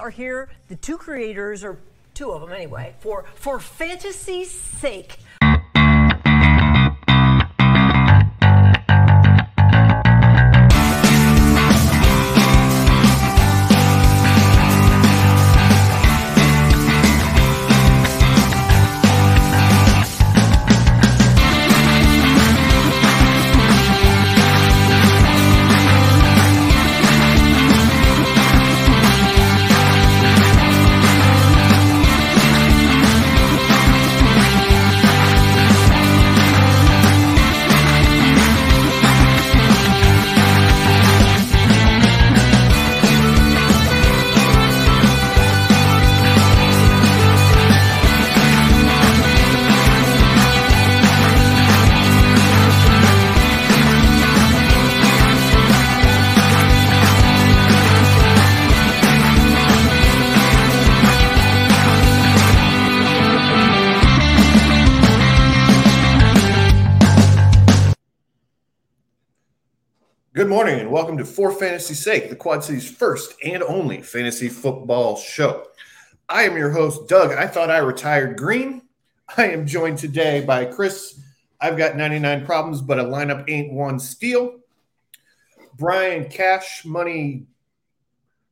are here, the two creators, or two of them anyway, for For Fantasy's Sake. Welcome to For Fantasy Sake, the Quad City's first and only fantasy football show. I am your host, Doug. I thought I retired green. I am joined today by Chris. I've got 99 problems, but a lineup ain't one steal. Brian Cash Money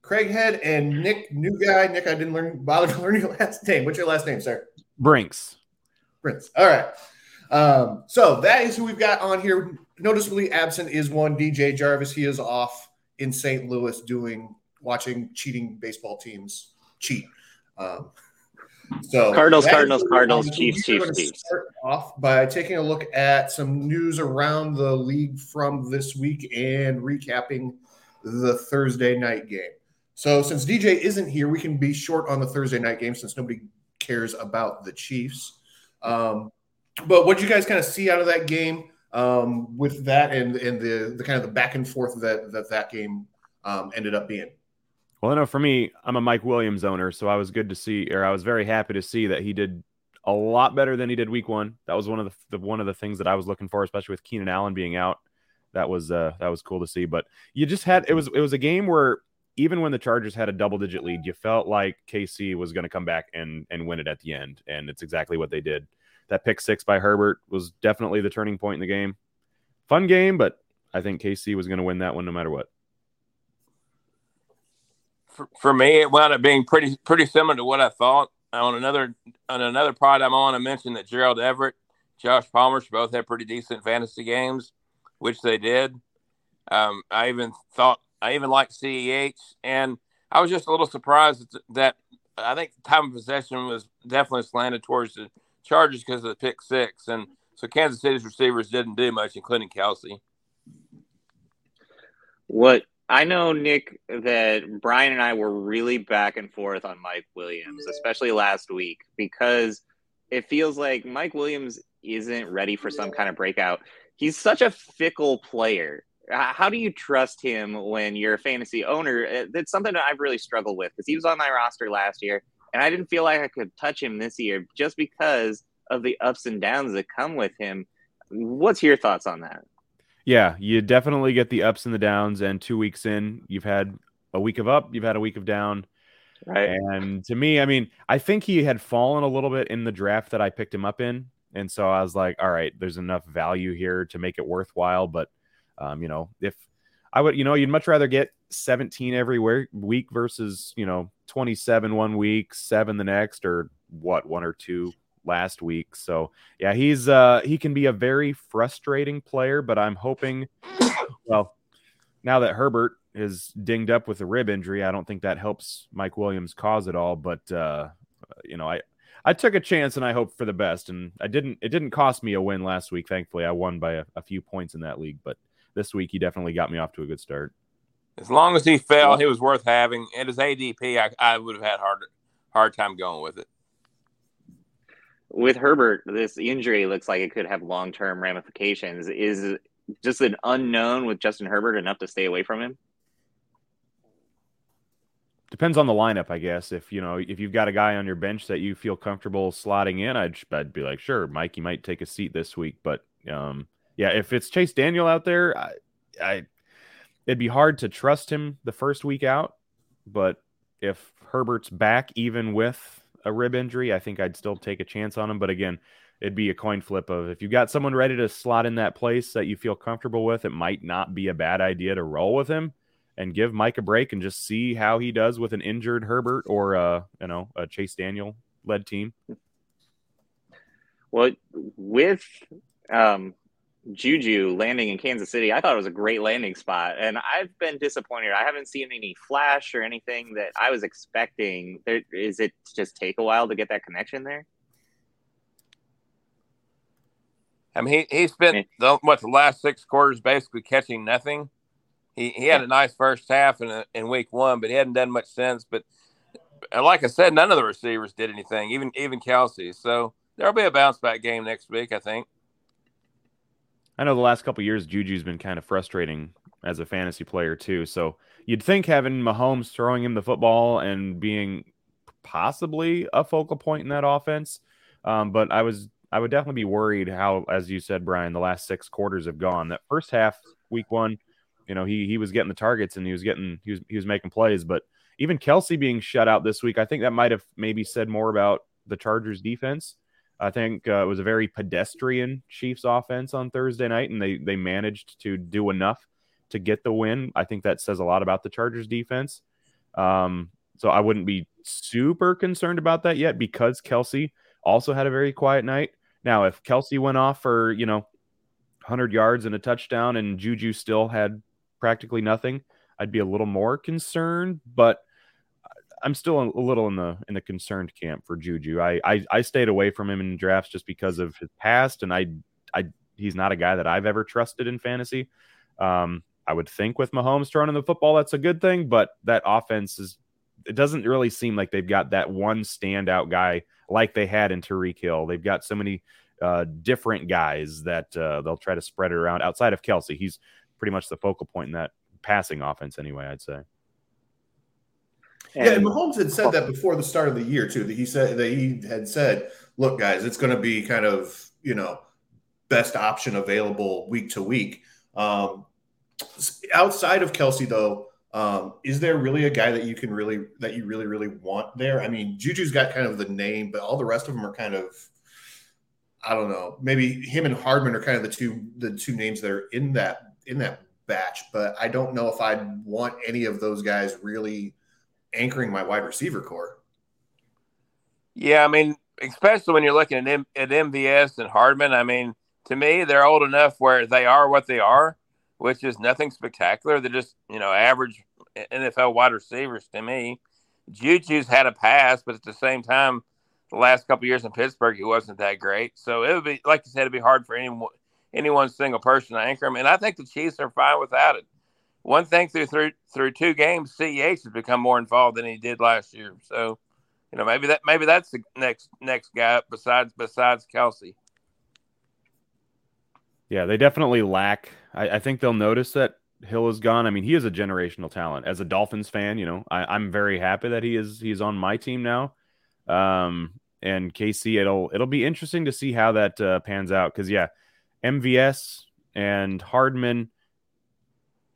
Craighead and Nick, new guy. Nick, I didn't learn bother to learn your last name. What's your last name, sir? Brinks. Brinks. All right. Um, so that is who we've got on here. Noticeably absent is one DJ Jarvis. He is off in St. Louis doing watching cheating baseball teams cheat. Um, so Cardinals, Cardinals, Cardinals, Chiefs, Chiefs, Chiefs. Start off by taking a look at some news around the league from this week and recapping the Thursday night game. So since DJ isn't here, we can be short on the Thursday night game since nobody cares about the Chiefs. Um, but what did you guys kind of see out of that game um, with that and and the the kind of the back and forth that that that game um, ended up being? Well, I know for me, I'm a Mike Williams owner, so I was good to see, or I was very happy to see that he did a lot better than he did week one. That was one of the, the one of the things that I was looking for, especially with Keenan Allen being out. That was uh, that was cool to see. But you just had it was it was a game where even when the Chargers had a double digit lead, you felt like KC was going to come back and and win it at the end, and it's exactly what they did. That pick six by Herbert was definitely the turning point in the game. Fun game, but I think KC was going to win that one no matter what. for, for me, it wound up being pretty pretty similar to what I thought. On another on another pod I'm on, I mentioned that Gerald Everett, Josh Palmer both had pretty decent fantasy games, which they did. Um, I even thought I even liked CEH, and I was just a little surprised that, that I think time of possession was definitely slanted towards the Chargers because of the pick six, and so Kansas City's receivers didn't do much, including Kelce. What I know, Nick, that Brian and I were really back and forth on Mike Williams, especially last week, because it feels like Mike Williams isn't ready for some kind of breakout. He's such a fickle player. How do you trust him when you're a fantasy owner? Uh, That's something that I've really struggled with because he was on my roster last year, and I didn't feel like I could touch him this year just because of the ups and downs that come with him. What's your thoughts on that? Yeah, you definitely get the ups and the downs. And two weeks in, you've had a week of up, you've had a week of down. Right. And to me, I mean, I think he had fallen a little bit in the draft that I picked him up in. And so I was like, all right, there's enough value here to make it worthwhile. But, um, you know, if I would, you know, you'd much rather get 17 every week versus, you know, 27 one week, seven the next, or what, one or two last week. So yeah, he's uh he can be a very frustrating player, but I'm hoping well, now that Herbert is dinged up with a rib injury, I don't think that helps Mike Williams cause it all, but uh you know, I I took a chance and I hope for the best and I didn't it didn't cost me a win last week. Thankfully, I won by a, a few points in that league, but this week he definitely got me off to a good start. As long as he fell, he was worth having. At his ADP, I, I would have had hard hard time going with it. with Herbert, this injury looks like it could have long term ramifications. Is just an unknown with Justin Herbert enough to stay away from him? Depends on the lineup, I guess. If you know, if you've got a guy on your bench that you feel comfortable slotting in, I'd I'd be like, sure, Mike, you might take a seat this week. But um, yeah, if it's Chase Daniel out there, I, I it'd be hard to trust him the first week out. But if Herbert's back, even with a rib injury, I think I'd still take a chance on him. But again, it'd be a coin flip of if you got someone ready to slot in that place that you feel comfortable with, it might not be a bad idea to roll with him and give Mike a break and just see how he does with an injured Herbert or a you know a Chase Daniel led team. Well, with um, Juju landing in Kansas City, I thought it was a great landing spot, and I've been disappointed. I haven't seen any flash or anything that I was expecting. There, is it just take a while to get that connection there? I mean, he, he spent the, what the last six quarters basically catching nothing. He, he had a nice first half in, in week one, but he hadn't done much since. But uh, like I said, none of the receivers did anything, even even Kelce. So there'll be a bounce back game next week, I think. I know the last couple years Juju's been kind of frustrating as a fantasy player too. So you'd think having Mahomes throwing him the football and being possibly a focal point in that offense, um, but I was I would definitely be worried how, as you said, Brian, the last six quarters have gone. That first half, week one, you know, he he was getting the targets and he was getting he was he was making plays, but even Kelce being shut out this week, I think that might have maybe said more about the Chargers defense. I think uh, it was a very pedestrian Chiefs offense on Thursday night, and they they managed to do enough to get the win. I think that says a lot about the Chargers defense. Um, so I wouldn't be super concerned about that yet because Kelce also had a very quiet night. Now, if Kelce went off for you know 100 yards and a touchdown, and Juju still had practically nothing, I'd be a little more concerned. But I'm still a little in the in the concerned camp for Juju. I, I I stayed away from him in drafts just because of his past, and I I he's not a guy that I've ever trusted in fantasy. Um, I would think with Mahomes throwing in the football, that's a good thing, but that offense is it doesn't really seem like they've got that one standout guy like they had in Tyreek Hill. They've got so many uh, different guys that uh, they'll try to spread it around outside of Kelce. He's pretty much the focal point in that passing offense, anyway, I'd say. And, yeah, and Mahomes had said that before the start of the year too. That he said that he had said, "Look, guys, it's going to be kind of you know best option available week to week." Um, outside of Kelce, though, um, is there really a guy that you can really that you really really want there? I mean, Juju's got kind of the name, but all the rest of them are kind of I don't know. Maybe him and Hardman are kind of the two the two names that are in that in that batch, but I don't know if I'd want any of those guys really anchoring my wide receiver core. Yeah, I mean, especially when you're looking at, M- at MVS and Hardman. I mean, to me, they're old enough where they are what they are, which is nothing spectacular. They're just you know average NFL wide receivers to me. Juju's had a pass, but at the same time, the last couple years in Pittsburgh, he wasn't that great. So it would be, like you said, it'd be hard for anyone, any one single person to anchor him. And I think the Chiefs are fine without it one thing through through through two games, CEH has become more involved than he did last year. So, you know, maybe that maybe that's the next next guy besides besides Kelce. Yeah, they definitely lack. I, I, think they'll notice that Hill is gone. I mean, he is a generational talent. As a Dolphins fan, you know, I, am very happy that he is he's on my team now. Um, and KC, it'll it'll be interesting to see how that uh, pans out because yeah, MVS and Hardman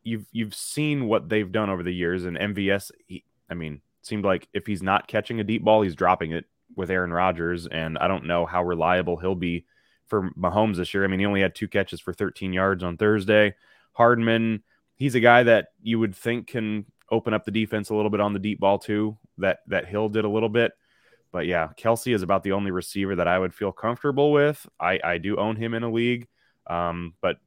you've you've seen what they've done over the years, and MVS. He, I mean, seemed like if he's not catching a deep ball, he's dropping it with Aaron Rodgers, and I don't know how reliable he'll be for Mahomes this year. I mean, he only had two catches for 13 yards on Thursday. Hardman, he's a guy that you would think can open up the defense a little bit on the deep ball too. That that Hill did a little bit. But yeah, Kelce is about the only receiver that I would feel comfortable with. I, I do own him in a league. Um, but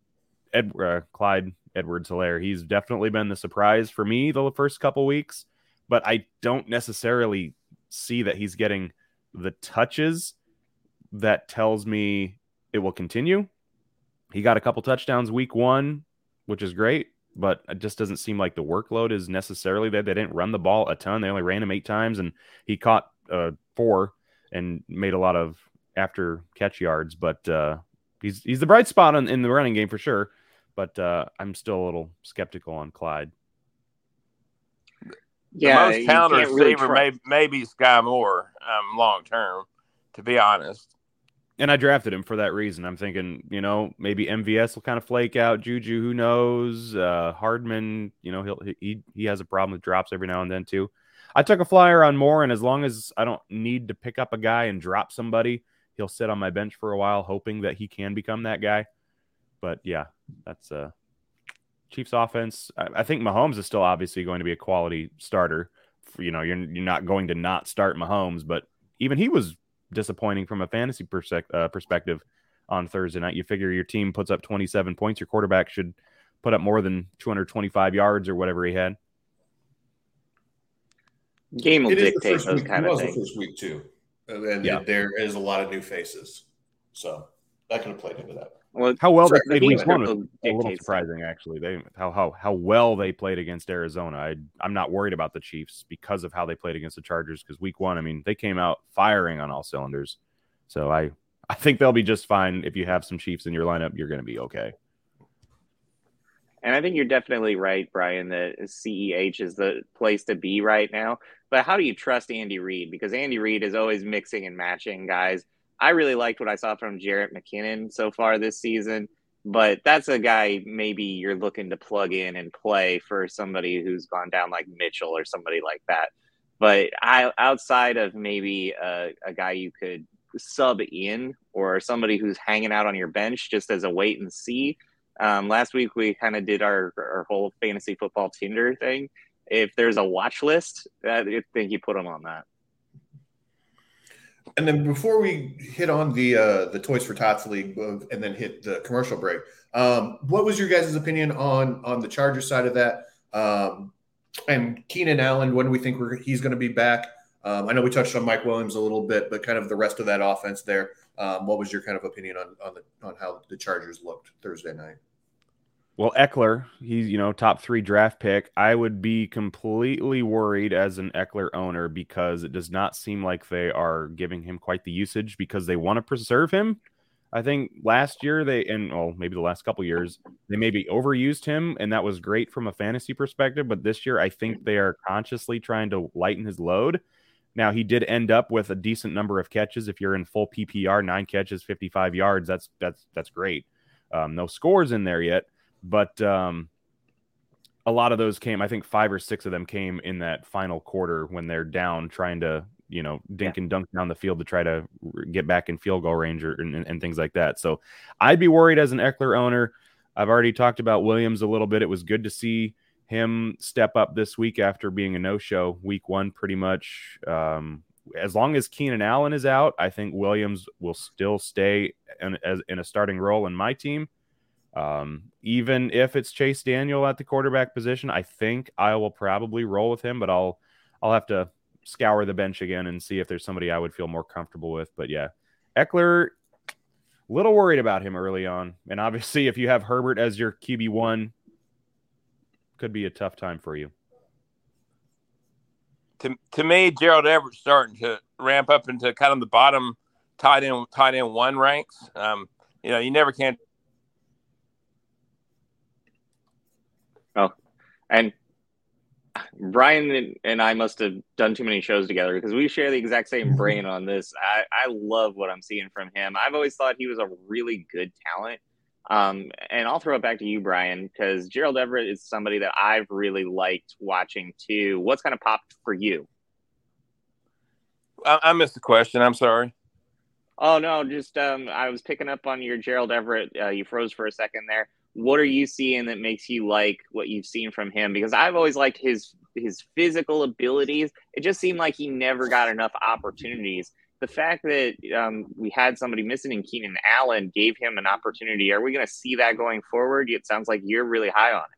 Ed, uh, Clyde Edwards Helaire. He's definitely been the surprise for me the first couple weeks, but I don't necessarily see that he's getting the touches that tells me it will continue. He got a couple touchdowns week one, which is great, but it just doesn't seem like the workload is necessarily there. They didn't run the ball a ton. They only ran him eight times, and he caught uh, four and made a lot of after catch yards. But uh, he's he's the bright spot in, in the running game for sure but uh, I'm still a little skeptical on Clyde. Yeah, the most talented receiver really may, may be Skyy Moore um, long term, to be honest. And I drafted him for that reason. I'm thinking, you know, maybe MVS will kind of flake out. Juju, who knows? Uh, Hardman, you know, he'll, he he has a problem with drops every now and then too. I took a flyer on Moore, and as long as I don't need to pick up a guy and drop somebody, he'll sit on my bench for a while, hoping that he can become that guy. But yeah, that's uh Chiefs offense. I, I think Mahomes is still obviously going to be a quality starter. For, you know, you're you're not going to not start Mahomes, but even he was disappointing from a fantasy persec- uh, perspective on Thursday night. You figure your team puts up 27 points, your quarterback should put up more than 225 yards or whatever he had. Game will It is the dictate those week. kind it of was the things. first week too, and Yeah. there is a lot of new faces, so that could have played into that. Well, How well they the played game week one was a little that. surprising, actually. They how how how well they played against Arizona. I I'm not worried about the Chiefs because of how they played against the Chargers. Because week one, I mean, they came out firing on all cylinders. So I I think they'll be just fine. If you have some Chiefs in your lineup, you're going to be okay. And I think you're definitely right, Brian, that CEH is the place to be right now. But how do you trust Andy Reid? Because Andy Reid is always mixing and matching guys. I really liked what I saw from Jerick McKinnon so far this season, but that's a guy maybe you're looking to plug in and play for somebody who's gone down like Mitchell or somebody like that. But I, outside of maybe a, a guy you could sub in or somebody who's hanging out on your bench just as a wait and see, um, last week we kind of did our, our whole fantasy football Tinder thing. If there's a watch list, I think you put them on that. And then before we hit on the uh, the Toys for Tots League uh, and then hit the commercial break, um, what was your guys' opinion on on the Charger side of that? Um, and Keenan Allen, when do we think he's going to be back? Um, I know we touched on Mike Williams a little bit, but kind of the rest of that offense there. Um, what was your kind of opinion on on the on how the Chargers looked Thursday night? Well, Ekeler, he's you know top three draft pick. I would be completely worried as an Ekeler owner because it does not seem like they are giving him quite the usage because they want to preserve him. I think last year they and well maybe the last couple years they maybe overused him and that was great from a fantasy perspective. But this year I think they are consciously trying to lighten his load. Now he did end up with a decent number of catches. If you're in full PPR, nine catches, 55 yards, that's that's that's great. Um, no scores in there yet but um, a lot of those came. I think five or six of them came in that final quarter when they're down, trying to you know dink and dunk down the field to try to get back in field goal range or, and, and things like that. So I'd be worried as an Ekeler owner. I've already talked about Williams a little bit. It was good to see him step up this week after being a no-show week one, pretty much. Um, as long as Keenan Allen is out, I think Williams will still stay in, as, in a starting role in my team. Um, even if it's Chase Daniel at the quarterback position, I think I will probably roll with him, but I'll I'll have to scour the bench again and see if there's somebody I would feel more comfortable with. But yeah, Ekeler, little worried about him early on, and obviously if you have Herbert as your QB one, could be a tough time for you. To, to me, Gerald Everett's starting to ramp up into kind of the bottom tight end tight end one ranks. Um, you know, you never can Oh, and Brian and I must have done too many shows together because we share the exact same brain on this. I, I love what I'm seeing from him. I've always thought he was a really good talent. Um, and I'll throw it back to you, Brian, because Gerald Everett is somebody that I've really liked watching too. What's kind of popped for you? I, I missed the question. I'm sorry. Oh no, just um, I was picking up on your Gerald Everett. Uh, you froze for a second there. What are you seeing that makes you like what you've seen from him? Because I've always liked his his physical abilities. It just seemed like he never got enough opportunities. The fact that um, we had somebody missing in Keenan Allen gave him an opportunity. Are we going to see that going forward? It sounds like you're really high on it.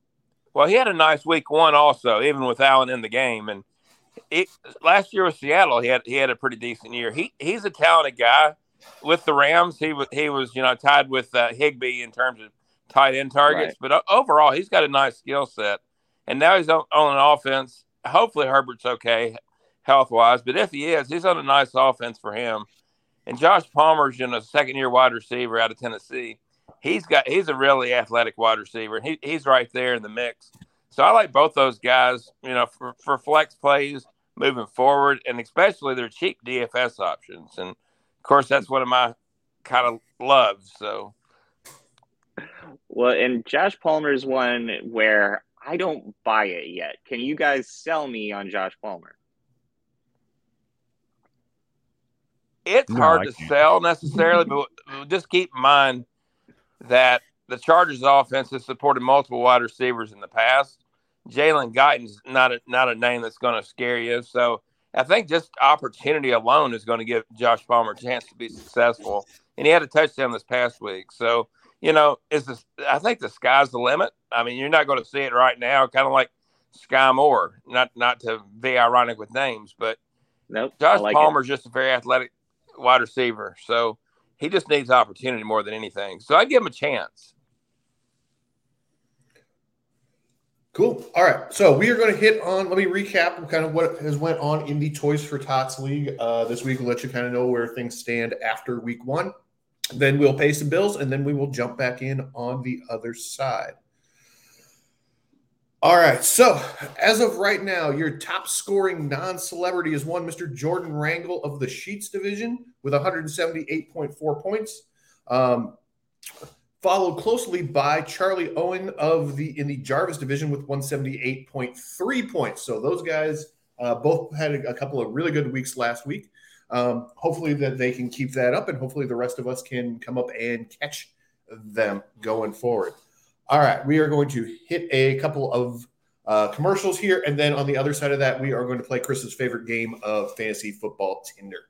Well, he had a nice week one also, even with Allen in the game. And it, last year with Seattle, he had he had a pretty decent year. He he's a talented guy. With the Rams, he was he was you know tied with uh, Higbee in terms of tight end targets, Right. but uh, overall he's got a nice skill set. And now he's on, on an offense. Hopefully Herbert's okay health wise, but if he is, he's on a nice offense for him. And Josh Palmer's in a second year wide receiver out of Tennessee. He's got he's a really athletic wide receiver, and he, he's right there in the mix. So I like both those guys, you know, for, for flex plays moving forward, and especially their cheap DFS options. And of course, that's one of my kind of loves. So well, and Josh Palmer's one where I don't buy it yet. Can you guys sell me on Josh Palmer? It's no, hard to sell necessarily, but just keep in mind that the Chargers offense has supported multiple wide receivers in the past. Jalen Guyton's not a, not a name that's going to scare you. So I think just opportunity alone is going to give Josh Palmer a chance to be successful. And he had a touchdown this past week. So you know, is this, I think the sky's the limit. I mean, you're not going to see it right now, kind of like Skyy Moore, not not to be ironic with names, but Nope. Josh like Palmer's just a very athletic wide receiver. So he just needs opportunity more than anything. So I'd give him a chance. Cool. All right. So we are going to hit on. Let me recap kind of what has went on in the Toys for Tots League uh, this week. We'll let you kind of know where things stand after week one. Then we'll pay some bills, and then we will jump back in on the other side. All right. So as of right now, your top scoring non-celebrity is one Mr. Jordan Wrangle of the Sheets division with 178.4 points. Um, followed closely by Charlie Owen of the in the Jarvis division with 178.3 points. So those guys uh, both had a, a couple of really good weeks last week. Um, hopefully that they can keep that up, and hopefully the rest of us can come up and catch them going forward. All right, we are going to hit a couple of uh, commercials here, and then on the other side of that, we are going to play Chris's favorite game of fantasy football, Tinder.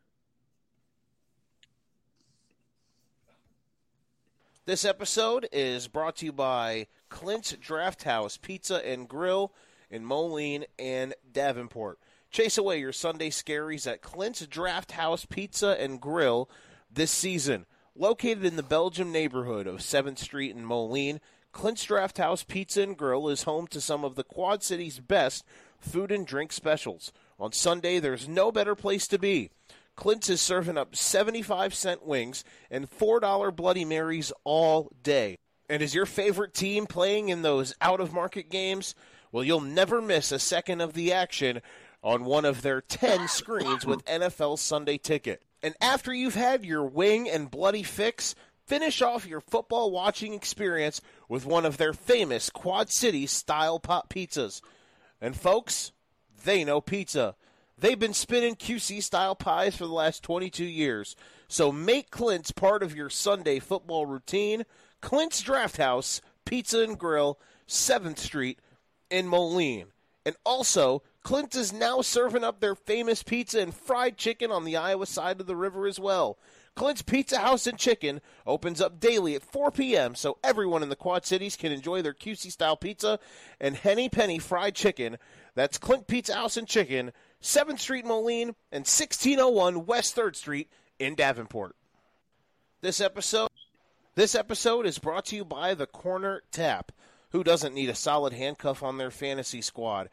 This episode is brought to you by Clint's Draft House Pizza and Grill in Moline and Davenport. Chase away your Sunday scaries at Clint's Draft House Pizza and Grill this season. Located in the Belgium neighborhood of 7th Street in Moline, Clint's Draft House Pizza and Grill is home to some of the Quad City's best food and drink specials. On Sunday, there's no better place to be. Clint's is serving up 75 cent wings and $4 Bloody Marys all day. And is your favorite team playing in those out of market games? Well, you'll never miss a second of the action on one of their 10 screens with NFL Sunday Ticket. And after you've had your wing and bloody fix, finish off your football watching experience with one of their famous Quad City style pop pizzas. And folks, they know pizza. They've been spinning QC style pies for the last 22 years. So make Clint's part of your Sunday football routine. Clint's Draft House, Pizza and Grill, 7th Street in Moline. And also, Clint is now serving up their famous pizza and fried chicken on the Iowa side of the river as well. Clint's Pizza House and Chicken opens up daily at 4 p.m. so everyone in the Quad Cities can enjoy their QC style pizza and Henny Penny fried chicken. That's Clint Pizza House and Chicken, 7th Street Moline and 1601 West 3rd Street in Davenport. This episode this episode is brought to you by the Corner Tap. Who doesn't need a solid handcuff on their fantasy squad?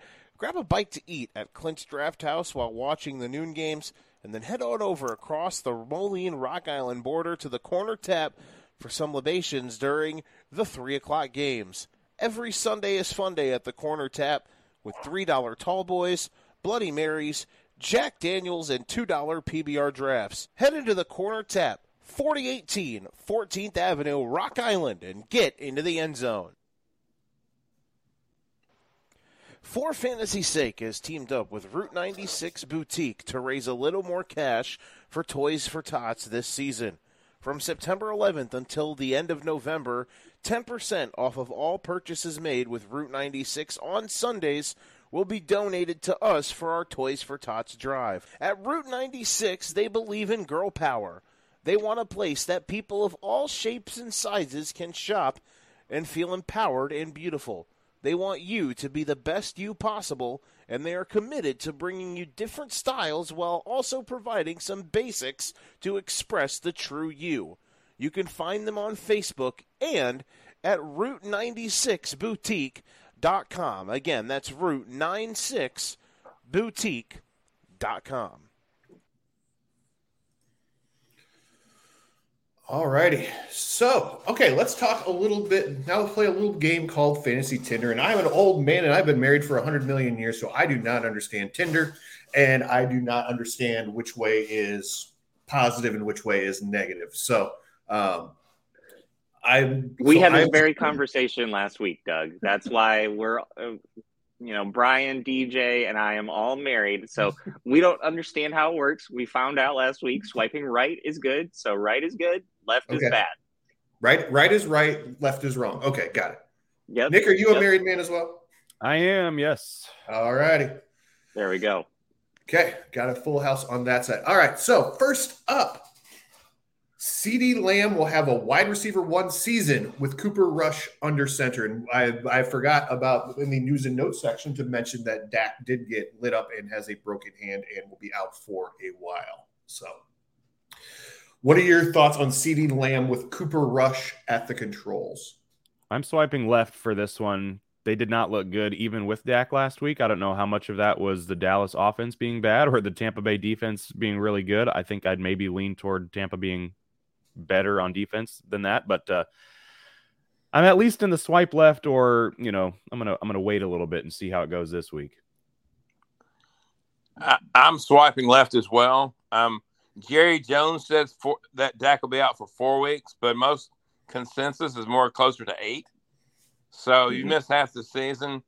Grab a bite to eat at Clint's Draft House while watching the noon games, and then head on over across the Moline Rock Island border to the Corner Tap for some libations during the 3 o'clock games. Every Sunday is fun day at the Corner Tap with $3 tall boys, Bloody Marys, Jack Daniels, and $2 PBR drafts. Head into the Corner Tap, 4018 14th Avenue, Rock Island, and get into the end zone. For Fantasy's sake has teamed up with Route 96 Boutique to raise a little more cash for Toys for Tots this season. From September 11th until the end of November, 10% off of all purchases made with Route 96 on Sundays will be donated to us for our Toys for Tots drive. At Route 96, they believe in girl power. They want a place that people of all shapes and sizes can shop and feel empowered and beautiful. They want you to be the best you possible, and they are committed to bringing you different styles while also providing some basics to express the true you. You can find them on Facebook and at Route96Boutique.com. Again, that's Route96Boutique.com. All righty. So, okay, let's talk a little bit. Now, play a little game called Fantasy Tinder. And I'm an old man and I've been married for 100 million years, so I do not understand Tinder and I do not understand which way is positive and which way is negative. So, um, I We so had this I'm- very conversation last week, Doug. That's why we're uh, you know, Brian, DJ, and I am all married, so we don't understand how it works. We found out last week swiping right is good, so right is good, left Okay. is bad. Right, right is right, left is wrong. Okay, got it. Yep. Nick, are you a married man as well? I am, yes. All righty. There we go. Okay, got a full house on that side. All right, so first up, CeeDee Lamb will have a wide receiver one season with Cooper Rush under center. And I, I forgot about in the news and notes section to mention that Dak did get lit up and has a broken hand and will be out for a while. So, what are your thoughts on CeeDee Lamb with Cooper Rush at the controls? I'm swiping left for this one. They did not look good even with Dak last week. I don't know how much of that was the Dallas offense being bad or the Tampa Bay defense being really good. I think I'd maybe lean toward Tampa being better on defense than that, but uh, I'm at least in the swipe left or, you know, I'm going to I'm going to wait a little bit and see how it goes this week. I, I'm swiping left as well. Um, Jerry Jones says for, that Dak will be out for four weeks, but most consensus is more closer to eight. So you Mhm. miss half the season,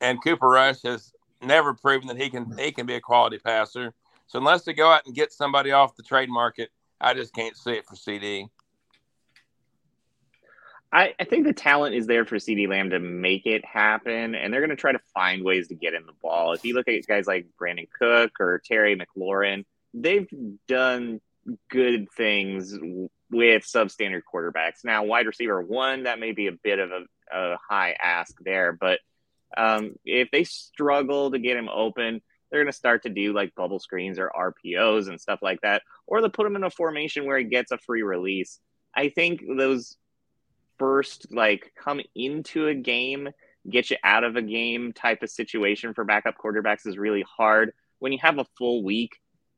and Cooper Rush has never proven that he can he can be a quality passer. So unless they go out and get somebody off the trade market, I just can't see it for CeeDee. I, I think the talent is there for CeeDee Lamb to make it happen, and they're going to try to find ways to get in the ball. If you look at guys like Brandon Cook or Terry McLaurin, they've done good things with substandard quarterbacks. Now, wide receiver one, that may be a bit of a, a high ask there, but um, if they struggle to get him open, they're going to start to do like bubble screens or RPOs and stuff like that, or they'll put him in a formation where he gets a free release. I think those first like come into a game, get you out of a game type of situation for backup quarterbacks is really hard. When you have a full week,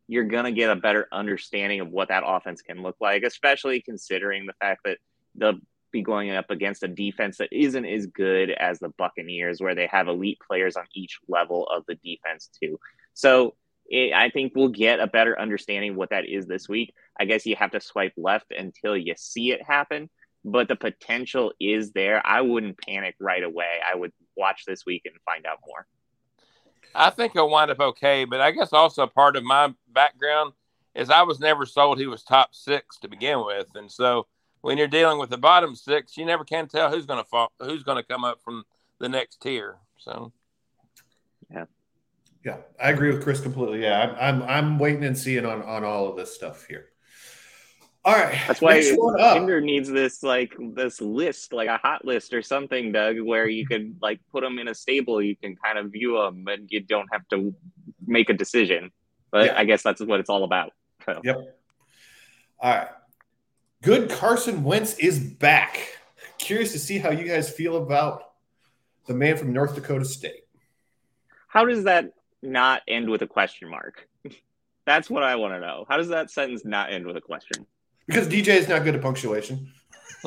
you're going to get a better understanding of what that offense can look like, especially considering the fact that they'll be going up against a defense that isn't as good as the Buccaneers, where they have elite players on each level of the defense, too. So it, I think we'll get a better understanding of what that is this week. I guess you have to swipe left until you see it happen but the potential is there. I wouldn't panic right away. I would watch this week and find out more. I think he'll wind up okay, but I guess also part of my background is I was never sold he was top six to begin with, and so when you're dealing with the bottom six, you never can tell who's going to fall, who's going to come up from the next tier. So Yeah, yeah, I agree with Chris completely. Yeah, I'm I'm, I'm waiting and seeing on on all of this stuff here. All right, That's why. Tinder needs this like this list, like a hot list or something, Doug, where you could like put them in a stable. You can kind of view them, and you don't have to make a decision. But Yeah. I guess that's what it's all about. So, Yep. All right. Good Carson Wentz is back. Curious to see how you guys feel about the man from North Dakota State. How does that not end with a question mark? That's what I want to know. How does that sentence not end with a question? Because DJ is not good at punctuation.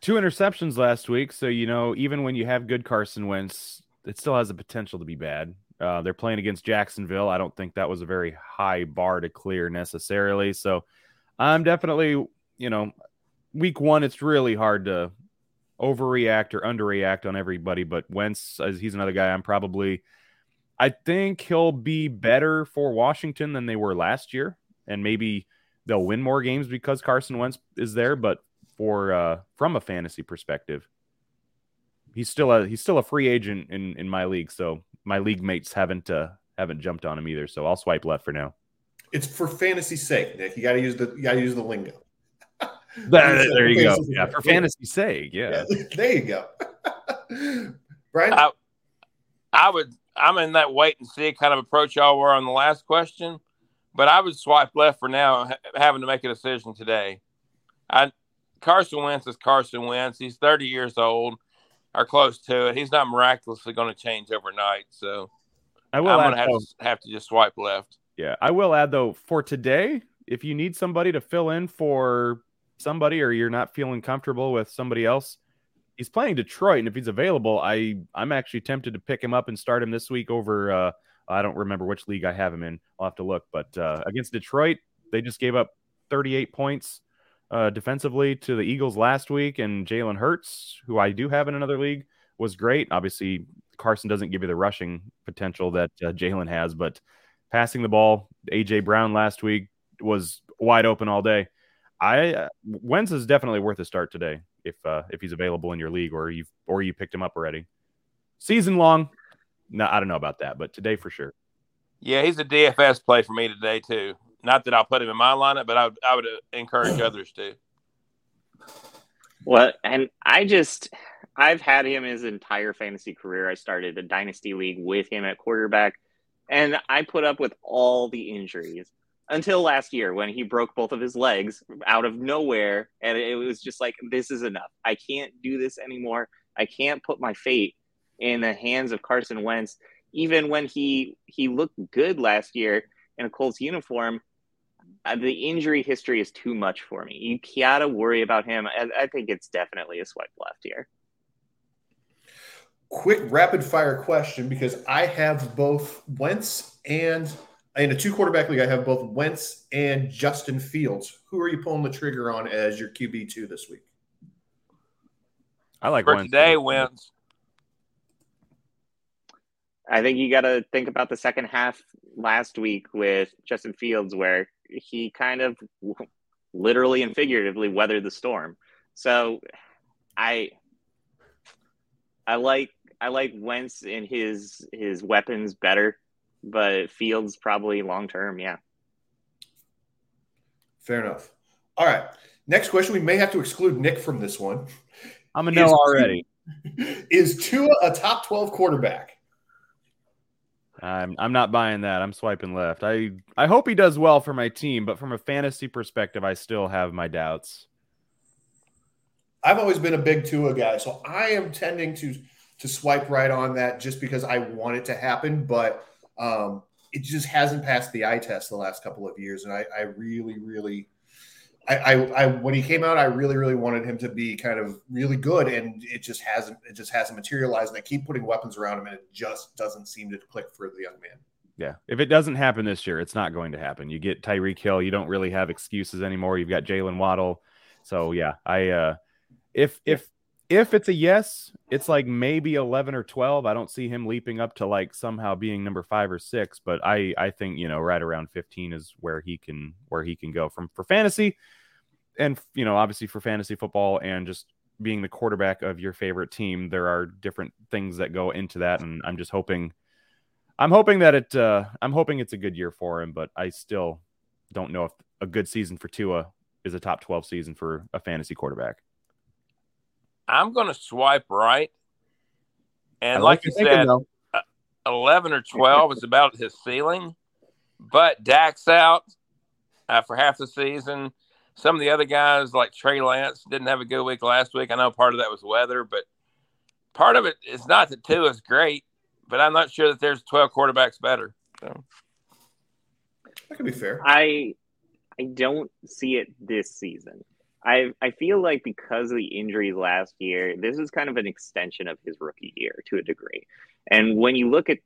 Two interceptions last week, so you know even when you have good Carson Wentz, it still has the potential to be bad. Uh, they're playing against Jacksonville. I don't think that was a very high bar to clear necessarily. So I'm definitely, you know, week one, it's really hard to overreact or underreact on everybody. But Wentz, as he's another guy, I'm probably, I think he'll be better for Washington than they were last year, and maybe they'll win more games because Carson Wentz is there. But for uh, from a fantasy perspective, he's still a he's still a free agent in in my league. So my league mates haven't uh, haven't jumped on him either. So I'll swipe left for now. It's for fantasy's sake, Nick. You got to use the you got to use the lingo. There, there you go. Yeah, sake. for fantasy's sake. Yeah. Yeah, there you go. Brian, I, I would I'm in that wait and see kind of approach y'all were on the last question, but I would swipe left for now, ha- having to make a decision today. I Carson Wentz is Carson Wentz. He's 30 years old or close to it. He's not miraculously going to change overnight, so I I'm will going add, have though- to have to just swipe left. yeah, I will add though for today, if you need somebody to fill in for somebody or you're not feeling comfortable with somebody else, he's playing Detroit, and if he's available, I I'm actually tempted to pick him up and start him this week over. Uh, I don't remember which league I have him in. I'll have to look, but uh, against Detroit, they just gave up 38 points uh, defensively to the Eagles last week, and Jalen Hurts, who I do have in another league, was great. Obviously, Carson doesn't give you the rushing potential that uh, Jalen has, but passing the ball, AJ Brown last week was wide open all day. I uh, Wentz is definitely worth a start today if uh, if he's available in your league or you or you picked him up already. Season long, no, I don't know about that, but today for sure. Yeah, he's a DFS play for me today too. Not that I'll put him in my lineup, but I would, I would uh, encourage others to. Well, and I just I've had him his entire fantasy career. I started a dynasty league with him at quarterback, and I put up with all the injuries until last year when he broke both of his legs out of nowhere, and it was just like this is enough. I can't do this anymore. I can't put my fate in the hands of Carson Wentz. Even when he he looked good last year in a Colts uniform, uh, the injury history is too much for me. You gotta worry about him. I, I think it's definitely a swipe left here. Quick rapid fire question because I have both Wentz and in a two quarterback league, I have both Wentz and Justin Fields. Who are you pulling the trigger on as your QB two this week? I like For Wentz. today, Wentz. I think you got to think about the second half last week with Justin Fields, where he kind of literally and figuratively weathered the storm. So, I I like I like Wentz and his his weapons better, but Fields probably long term, yeah. Fair enough. All right. Next question. We may have to exclude Nick from this one. I'm a no Is- already. Is Tua a top 12 quarterback? I'm I'm not buying that. I'm swiping left. I I hope he does well for my team, but from a fantasy perspective, I still have my doubts. I've always been a big Tua guy, so I am tending to to swipe right on that just because I want it to happen, but um, it just hasn't passed the eye test the last couple of years, and I, I really, really, I, I, when he came out, I really, really wanted him to be kind of really good, and it just hasn't, it just hasn't materialized. And I keep putting weapons around him, and it just doesn't seem to click for the young man. Yeah. If it doesn't happen this year, it's not going to happen. You get Tyreek Hill, you don't really have excuses anymore. You've got Jaylen Waddle. So yeah, I uh if if if it's a yes, it's like maybe 11 or 12. I don't see him leaping up to like somehow being number 5 or 6, but I I think, you know, right around 15 is where he can where he can go from for fantasy and you know, obviously for fantasy football and just being the quarterback of your favorite team, there are different things that go into that and I'm just hoping I'm hoping that it uh I'm hoping it's a good year for him, but I still don't know if a good season for Tua is a top 12 season for a fantasy quarterback. I'm going to swipe right. And I like, your you thinking, said, though. 11 or 12 is about his ceiling. But Dak's out uh, for half the season. Some of the other guys, like Trey Lance, didn't have a good week last week. I know part of that was weather, but part of it is not that Tua is great, but I'm not sure that there's 12 quarterbacks better. So That could be fair. I I don't see it this season. I I feel like because of the injuries last year, this is kind of an extension of his rookie year to a degree. And when you look at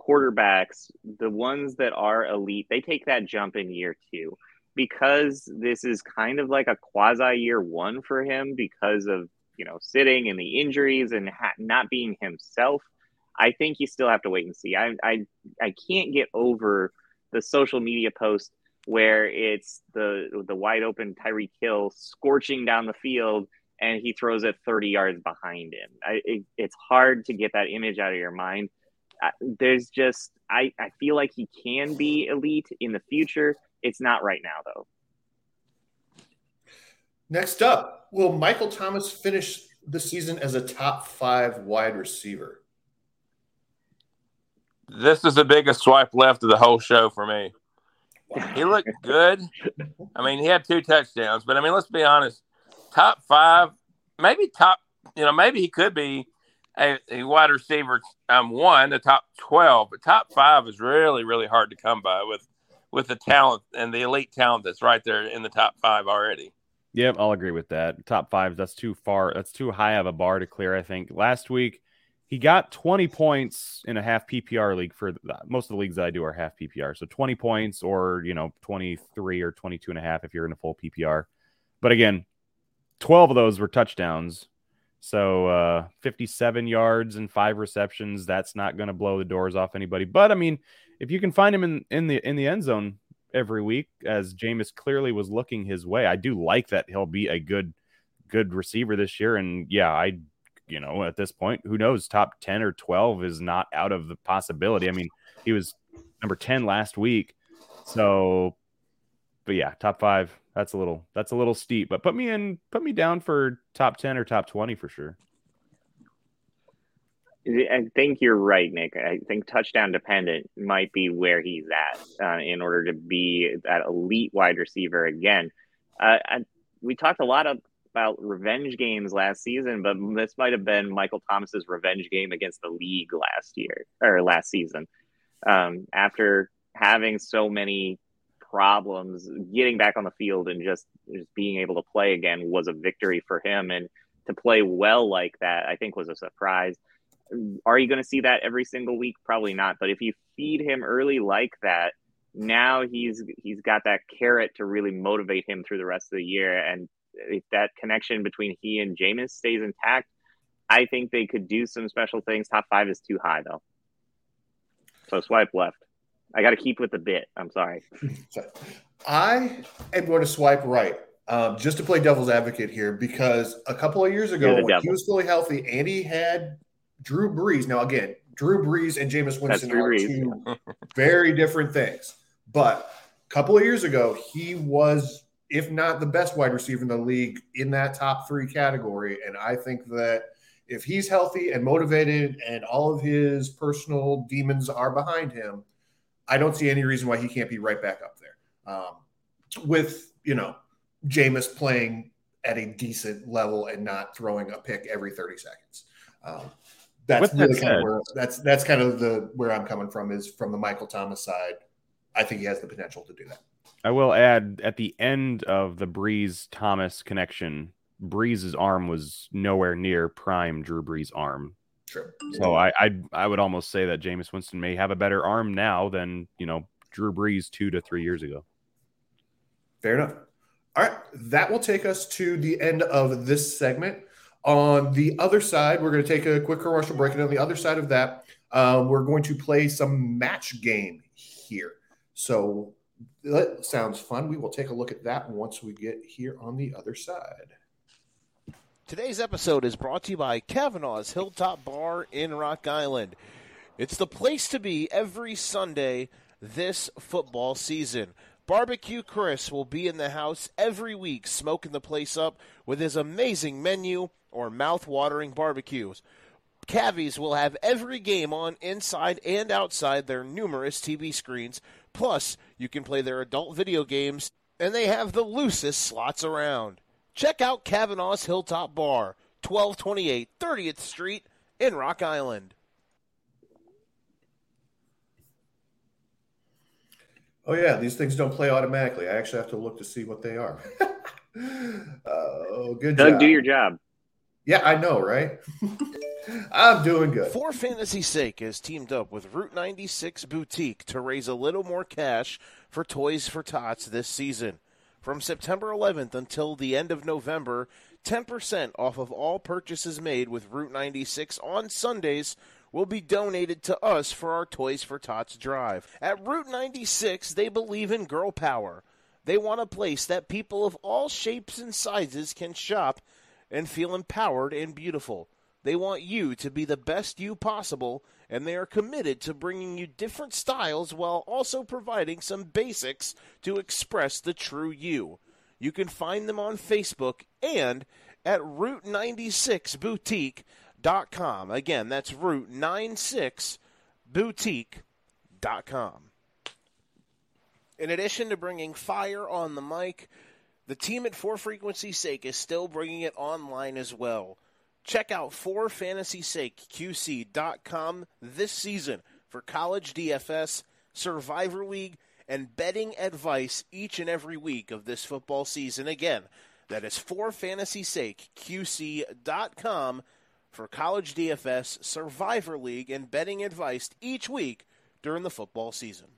quarterbacks, the ones that are elite, they take that jump in year two. Because this is kind of like a quasi year one for him because of you know sitting and the injuries and ha- not being himself. I think you still have to wait and see. I I I can't get over the social media post where it's the the wide open Tyreek Hill scorching down the field and he throws it 30 yards behind him. I, it, it's hard to get that image out of your mind. Uh, there's just I, I feel like he can be elite in the future. It's not right now though. Next up, will Michael Thomas finish the season as a top five wide receiver? this is the biggest swipe left of the whole show for me. He looked good. I mean, he had two touchdowns, but I mean, let's be honest. Top five, maybe top. You know, maybe he could be a, a wide receiver. Um, one, the top twelve, but top five is really, really hard to come by with with the talent and the elite talent that's right there in the top five already. Yep, I'll agree with that. Top five, that's too far. That's too high of a bar to clear. I think last week he got 20 points in a half PPR league for the, most of the leagues that I do are half PPR. So 20 points or, you know, 23 or 22 and a half if you're in a full PPR. But again, 12 of those were touchdowns. So uh, 57 yards and five receptions. That's not going to blow the doors off anybody. But I mean, if you can find him in, in the in the end zone every week, as Jameis clearly was looking his way, I do like that he'll be a good good receiver this year. And yeah, I you know at this point, who knows? Top 10 or 12 is not out of the possibility. I mean, he was number 10 last week. So, but yeah, top five that's a little that's a little steep, but put me in put me down for top 10 or top 20 for sure. I think you're right, Nick. I think touchdown dependent might be where he's at uh, in order to be that elite wide receiver again. Uh, I, we talked a lot of, about revenge games last season, but this might have been Michael Thomas's revenge game against the league last year or last season. Um, after having so many problems getting back on the field and just just being able to play again was a victory for him. And to play well like that i think was a surprise. Are you going to see that every single week? Probably not. But if you feed him early like that now he's he's got that carrot to really motivate him through the rest of the year. And if that connection between he and Jameis stays intact I think they could do some special things. Top five is too high though. So swipe left. I got to keep with the bit. I'm sorry. I am going to swipe right. Um, just to play devil's advocate here, because a couple of years ago, when devil. he was fully healthy, Andy had Drew Brees. Now, again, Drew Brees and Jameis Winston are Brees. two very different things. But a couple of years ago, he was, if not the best wide receiver in the league, in that top three category. And I think that if he's healthy and motivated and all of his personal demons are behind him, I don't see any reason why he can't be right back up there. Um, with you know Jameis playing at a decent level and not throwing a pick every 30 seconds. Um, that's really that kind of where that's that's kind of the where I'm coming from is from the Michael Thomas side. I think he has the potential to do that. I will add at the end of the Brees Thomas connection, Brees's arm was nowhere near prime Drew Brees' arm. True. So I, I I would almost say that Jameis Winston may have a better arm now than you know Drew Brees two to three years ago. Fair enough. All right, that will take us to the end of this segment. On the other side, we're going to take a quick commercial break, and on the other side of that, um, we're going to play some match game here. So that sounds fun. We will take a look at that once we get here on the other side. Today's episode is brought to you by Kavanaugh's Hilltop Bar in Rock Island. It's the place to be every Sunday this football season. Barbecue Chris will be in the house every week, smoking the place up with his amazing menu or mouth-watering barbecues. Cavies will have every game on inside and outside their numerous TV screens. Plus, you can play their adult video games, and they have the loosest slots around. Check out Kavanaugh's Hilltop Bar, 1228 30th Street in Rock Island. Oh, yeah, these things don't play automatically. I actually have to look to see what they are. Uh, oh, good Doug, job. do your job. Yeah, I know, right? I'm doing good. For Fantasy Sake has teamed up with Route 96 Boutique to raise a little more cash for Toys for Tots this season. From September 11th until the end of November, 10% off of all purchases made with Route 96 on Sundays will be donated to us for our Toys for Tots drive. At Route 96, they believe in girl power. They want a place that people of all shapes and sizes can shop and feel empowered and beautiful. They want you to be the best you possible, and they are committed to bringing you different styles while also providing some basics to express the true you. You can find them on Facebook and at Route96Boutique.com. Again, that's Route96Boutique.com. In addition to bringing fire on the mic, the team at For Frequency Sake is still bringing it online as well. Check out forfantasysakeqc.com this season for college DFS, Survivor League, and betting advice each and every week of this football season. Again, that is forfantasysakeqc.com for college DFS, Survivor League, and betting advice each week during the football season.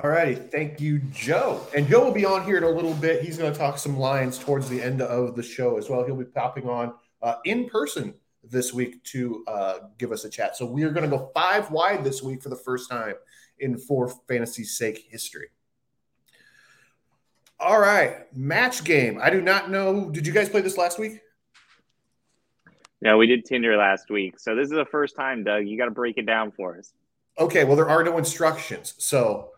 All righty. Thank you, Joe. And Joe will be on here in a little bit. He's going to talk some Lions towards the end of the show as well. He'll be popping on uh, in person this week to uh, give us a chat. So we are going to go five wide this week for the first time in for fantasy sake history. All right, match game. I do not know. Did you guys play this last week? No, we did Tinder last week. So this is the first time, Doug. You got to break it down for us. Okay, well there are no instructions, so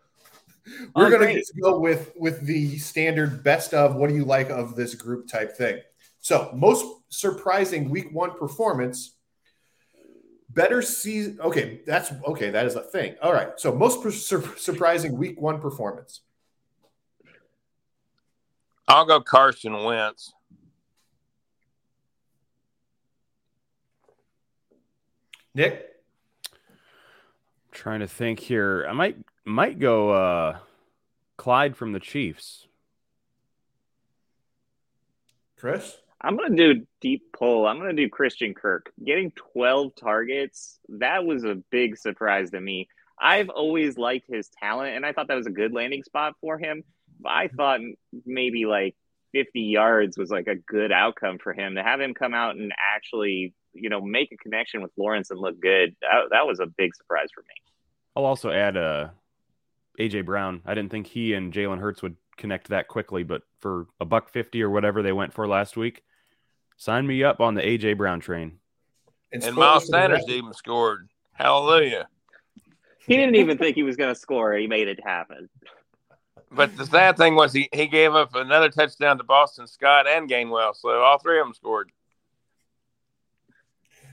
we're Oh, gonna great. just go with with the standard best of what do you like of this group type thing. So most surprising week one performance. Better season. Okay, that's okay. That is a thing. All right. So most per- sur- surprising week one performance. I'll go Carson Wentz. Nick. Trying to think here. I might might go uh Clyde from the Chiefs. Chris. I'm going to do a deep pull. I'm going to do Christian Kirk. Getting 12 targets, that was a big surprise to me. I've always liked his talent, and I thought that was a good landing spot for him. But I thought maybe like 50 yards was like a good outcome for him. To have him come out and actually, you know, make a connection with Lawrence and look good, that, that was a big surprise for me. I'll also add uh AJ Brown. I didn't think he and Jalen Hurts would connect that quickly, but for a buck fifty or whatever they went for last week, sign me up on the AJ Brown train. And spoilers Miles Sanders record- even scored. Hallelujah. He didn't even think he was going to score. He made it happen. But the sad thing was he, he gave up another touchdown to Boston Scott and Gainwell. So all three of them scored.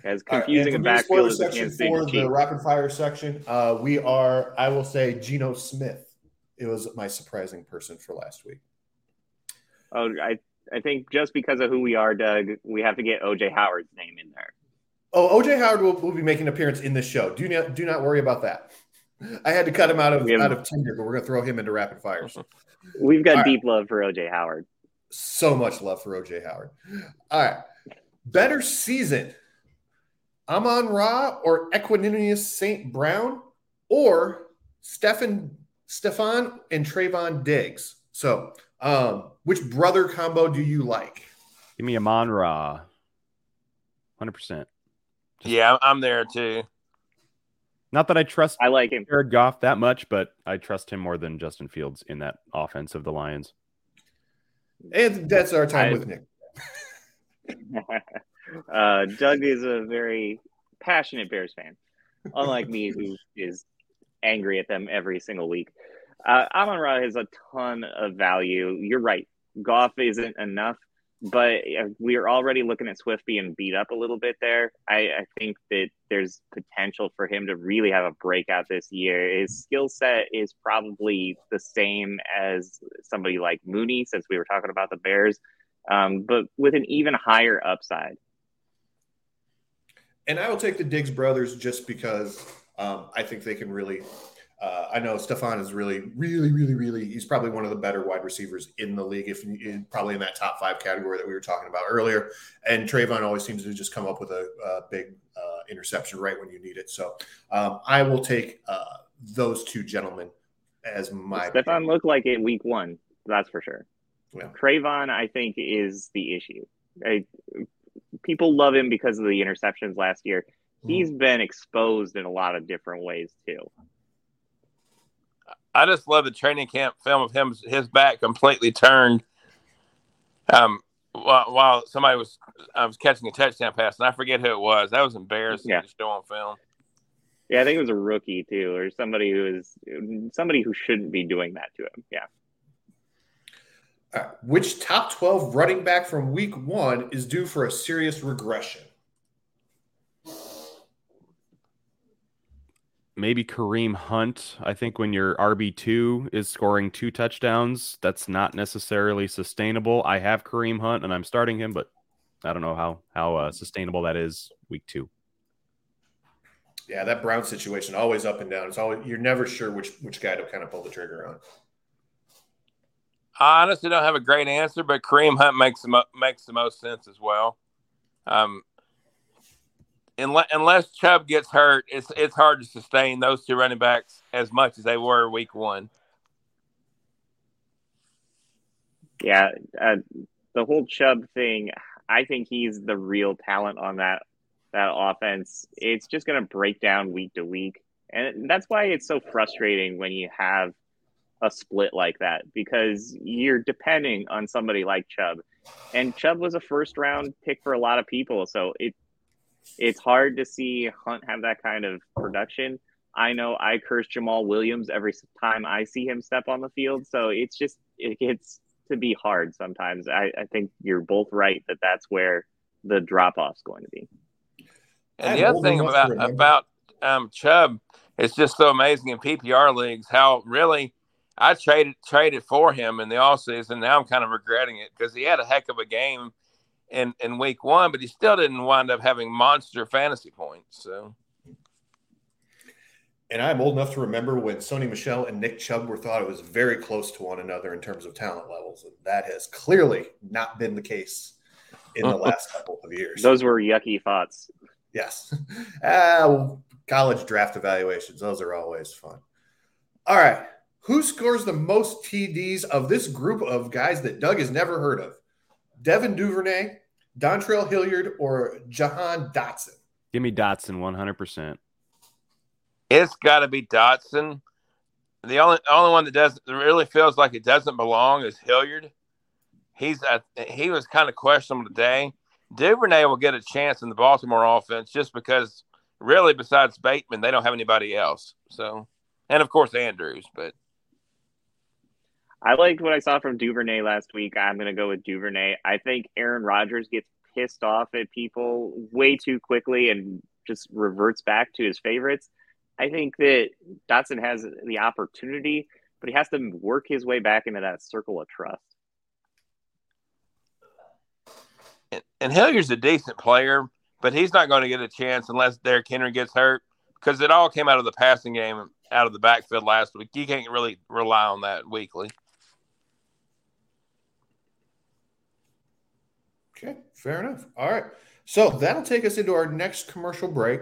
As right, confusing and a backfield as the section Kansas City for the rapid fire section. Uh, we are, I will say, Geno Smith. It was my surprising person for last week. Oh, I I think just because of who we are, Doug, we have to get OJ Howard's name in there. Oh, OJ Howard will, will be making an appearance in this show. Do not do not worry about that. I had to cut him out of have- out of Tinder, but we're gonna throw him into rapid fires. We've got All right. deep love for OJ Howard. so much love for OJ Howard. All right, better season: Amon Ra or Equanimeous Saint Brown or Stefon Stefon and Trevon Diggs. So, um, which brother combo do you like? Give me Amon Ra. Hundred percent. Yeah, I'm- I'm there too. Not that I trust I like him. Jared Goff that much, but I trust him more than Justin Fields in that offense of the Lions. And that's our time I- with Nick. uh, Doug is a very passionate Bears fan, unlike me, who is angry at them every single week. Uh, Amon Ra has a ton of value. You're right. Goff isn't enough, but we are already looking at Swift being beat up a little bit there. I, I think that there's potential for him to really have a breakout this year. His skill set is probably the same as somebody like Mooney, since we were talking about the Bears, um, but with an even higher upside. And I will take the Diggs brothers just because um, I think they can really. Uh, I know Stefon is really, really, really, really. He's probably one of the better wide receivers in the league, if in, probably in that top five category that we were talking about earlier. And Trevon always seems to just come up with a, a big uh, interception right when you need it. So um, I will take uh, those two gentlemen as my. Stefon looked like it week one, that's for sure. Yeah. Trevon, I think, is the issue. I, people love him because of the interceptions last year. He's been exposed in a lot of different ways too. I just love the training camp film of him, his back completely turned. Um, while, while somebody was, I was catching a touchdown pass, and I forget who it was. That was embarrassing Yeah. to show on film. Yeah, I think it was a rookie too, or somebody who is somebody who shouldn't be doing that to him. Yeah. Right. Which top 12 running back from week one is due for a serious regression? Maybe Kareem Hunt. I think when your RB2 is scoring two touchdowns, that's not necessarily sustainable. I have Kareem Hunt and I'm starting him, but I don't know how how uh, sustainable that is week two. Yeah, that Brown situation always up and down. It's always you're never sure which which guy to kind of pull the trigger on. I honestly don't have a great answer, but Kareem Hunt makes the mo- makes the most sense as well. Um, unless, unless Chubb gets hurt, it's it's hard to sustain those two running backs as much as they were week one. Yeah, uh, the whole Chubb thing. I think he's the real talent on that that offense. It's just going to break down week to week, and that's why it's so frustrating when you have a split like that because you're depending on somebody like Chubb, and Chubb was a first round pick for a lot of people, so it it's hard to see Hunt have that kind of production. I know I curse Jamaal Williams every time I see him step on the field, so it's just it gets to be hard sometimes. I, I think you're both right that that's where the drop off is going to be. And the other thing about about um, Chubb, it's just so amazing in PPR leagues how really I traded traded for him in the offseason. Now I'm kind of regretting it because he had a heck of a game in in week one, but he still didn't wind up having monster fantasy points. So. And I'm old enough to remember when Sony Michel and Nick Chubb were thought it was very close to one another in terms of talent levels. And that has clearly not been the case in the last couple of years. Those were yucky thoughts. Yes. Uh, college draft evaluations, those are always fun. All right. Who scores the most TDs of this group of guys that Doug has never heard of? Devin Duvernay, Dontrell Hilliard, or Jahan Dotson? Give me Dotson 100%. It's got to be Dotson. The only only one that doesn't that really feels like it doesn't belong is Hilliard. He's uh, he was kind of questionable today. Duvernay will get a chance in the Baltimore offense just because, really, besides Bateman, they don't have anybody else. So, and of course Andrews, but I liked what I saw from Duvernay last week. I'm going to go with Duvernay. I think Aaron Rodgers gets pissed off at people way too quickly and just reverts back to his favorites. I think that Dotson has the opportunity, but he has to work his way back into that circle of trust. And, and Hilliard's a decent player, but he's not going to get a chance unless Derrick Henry gets hurt because it all came out of the passing game out of the backfield last week. You can't really rely on that weekly. Okay, fair enough. All right. So that'll take us into our next commercial break.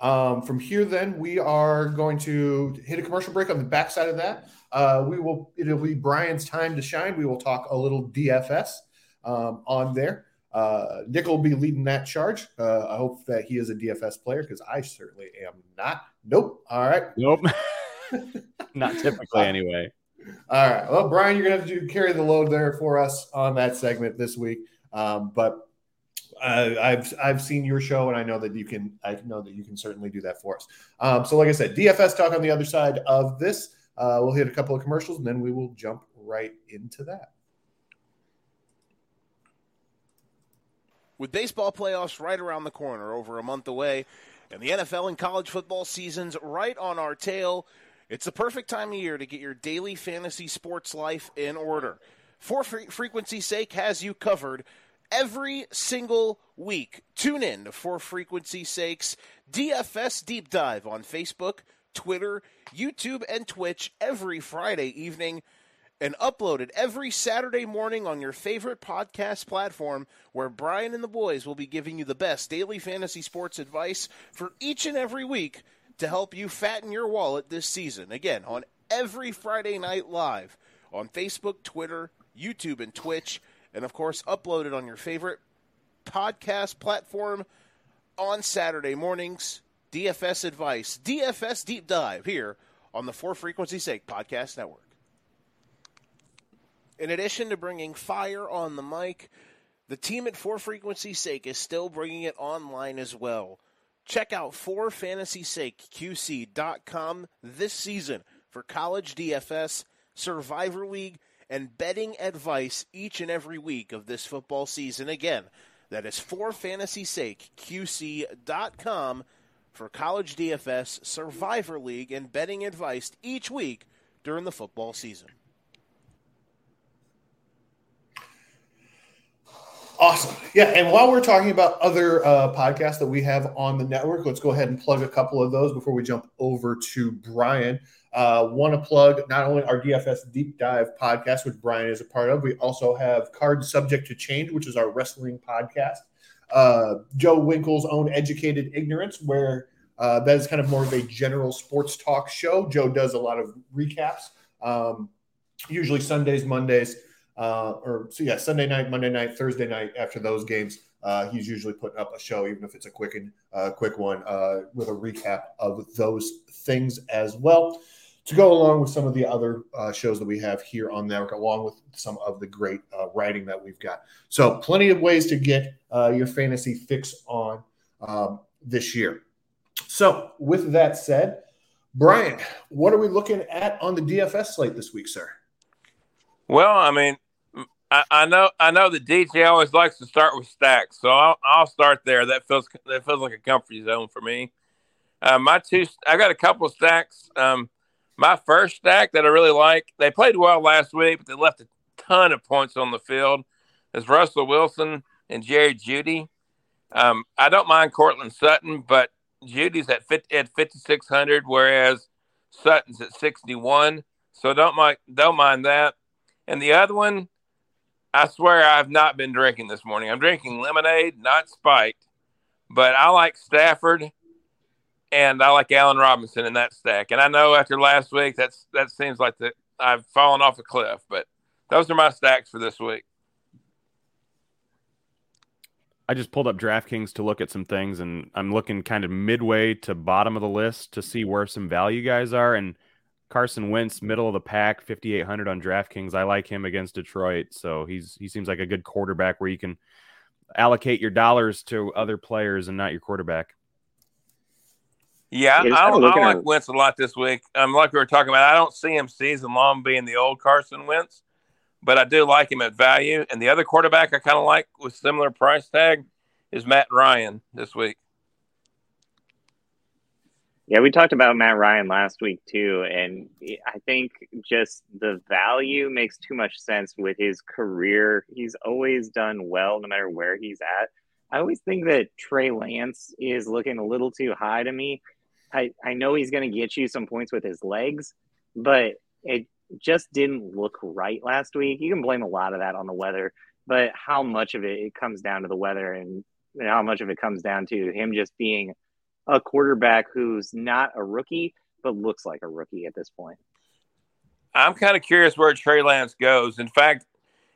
Um, from here, then we are going to hit a commercial break on the backside of that. Uh, we will it'll be Brian's time to shine. We will talk a little DFS um, on there. Uh, Nick will be leading that charge. Uh, I hope that he is a DFS player because I certainly am not. Nope. All right. Nope. not typically, anyway. All right. Well, Brian, you're going to have to carry the load there for us on that segment this week. Um, but uh, I've I've seen your show, and I know that you can. I know that you can certainly do that for us. Um, so, like I said, DFS talk on the other side of this. Uh, we'll hit a couple of commercials, and then we will jump right into that. With baseball playoffs right around the corner, over a month away, and the NFL and college football seasons right on our tail, it's the perfect time of year to get your daily fantasy sports life in order. For frequency's sake, has you covered every single week. Tune in For Frequency Sakes DFS Deep Dive on Facebook, Twitter, YouTube, and Twitch every Friday evening and uploaded every Saturday morning on your favorite podcast platform where Brian and the boys will be giving you the best daily fantasy sports advice for each and every week to help you fatten your wallet this season. Again, on every Friday night live on Facebook, Twitter, YouTube, and Twitch and of course uploaded on your favorite podcast platform on Saturday mornings. DFS advice, DFS deep dive here on the For Frequency Sake Podcast Network. In addition to bringing fire on the mic, the team at For Frequency Sake is still bringing it online as well. Check out forfantasysakeqc.com this season for college DFS, Survivor League, and betting advice each and every week of this football season. Again, that is for fantasy sake, QC.com for college DFS, Survivor League, and betting advice each week during the football season. Awesome. Yeah. And while we're talking about other uh, podcasts that we have on the network, let's go ahead and plug a couple of those before we jump over to Brian. Uh, Want to plug not only our DFS deep dive podcast, which Brian is a part of, we also have Card Subject to Change, which is our wrestling podcast. Uh, Joe Winkle's own Educated Ignorance, where uh, that is kind of more of a general sports talk show. Joe does a lot of recaps, um, usually Sundays, Mondays. Uh, or so yeah, Sunday night, Monday night, Thursday night. After those games, uh, he's usually putting up a show, even if it's a quick and uh, quick one, uh, with a recap of those things as well. To go along with some of the other uh, shows that we have here on network, along with some of the great uh, writing that we've got. So, plenty of ways to get your fantasy fix on um, this year. So, with that said, Brian, what are we looking at on the DFS slate this week, sir? Well, I mean, I, know I know the DJ always likes to start with stacks, so I'll, I'll start there. That feels that feels like a comfort zone for me. Uh, my two, I got a couple of stacks. Um, my first stack that I really like, they played well last week, but they left a ton of points on the field. Is Russell Wilson and Jerry Jeudy. Um, I don't mind Courtland Sutton, but Jeudy's at 50, at 5600, whereas Sutton's at 61. So don't mind don't mind that. And the other one, I swear I've not been drinking this morning. I'm drinking lemonade, not spiked, but I like Stafford and I like Allen Robinson in that stack. And I know after last week, that's that seems like that I've fallen off a cliff, but those are my stacks for this week. I just pulled up DraftKings to look at some things, and I'm looking kind of midway to bottom of the list to see where some value guys are. And Carson Wentz, middle of the pack, 5,800 on DraftKings. I like him against Detroit, so he's he seems like a good quarterback where you can allocate your dollars to other players and not your quarterback. Yeah, I, I, I like Wentz a lot this week. Um, like we were talking about, I don't see him season long being the old Carson Wentz but I do like him at value. And the other quarterback I kind of like with similar price tag is Matt Ryan this week. Yeah, we talked about Matt Ryan last week too, and I think just the value makes too much sense with his career. He's always done well no matter where he's at. I always think that Trey Lance is looking a little too high to me. I, I know he's going to get you some points with his legs, but it just didn't look right last week. You can blame a lot of that on the weather, but how much of it, it comes down to the weather and how much of it comes down to him just being a quarterback who's not a rookie, but looks like a rookie at this point. I'm kind of curious where Trey Lance goes. In fact,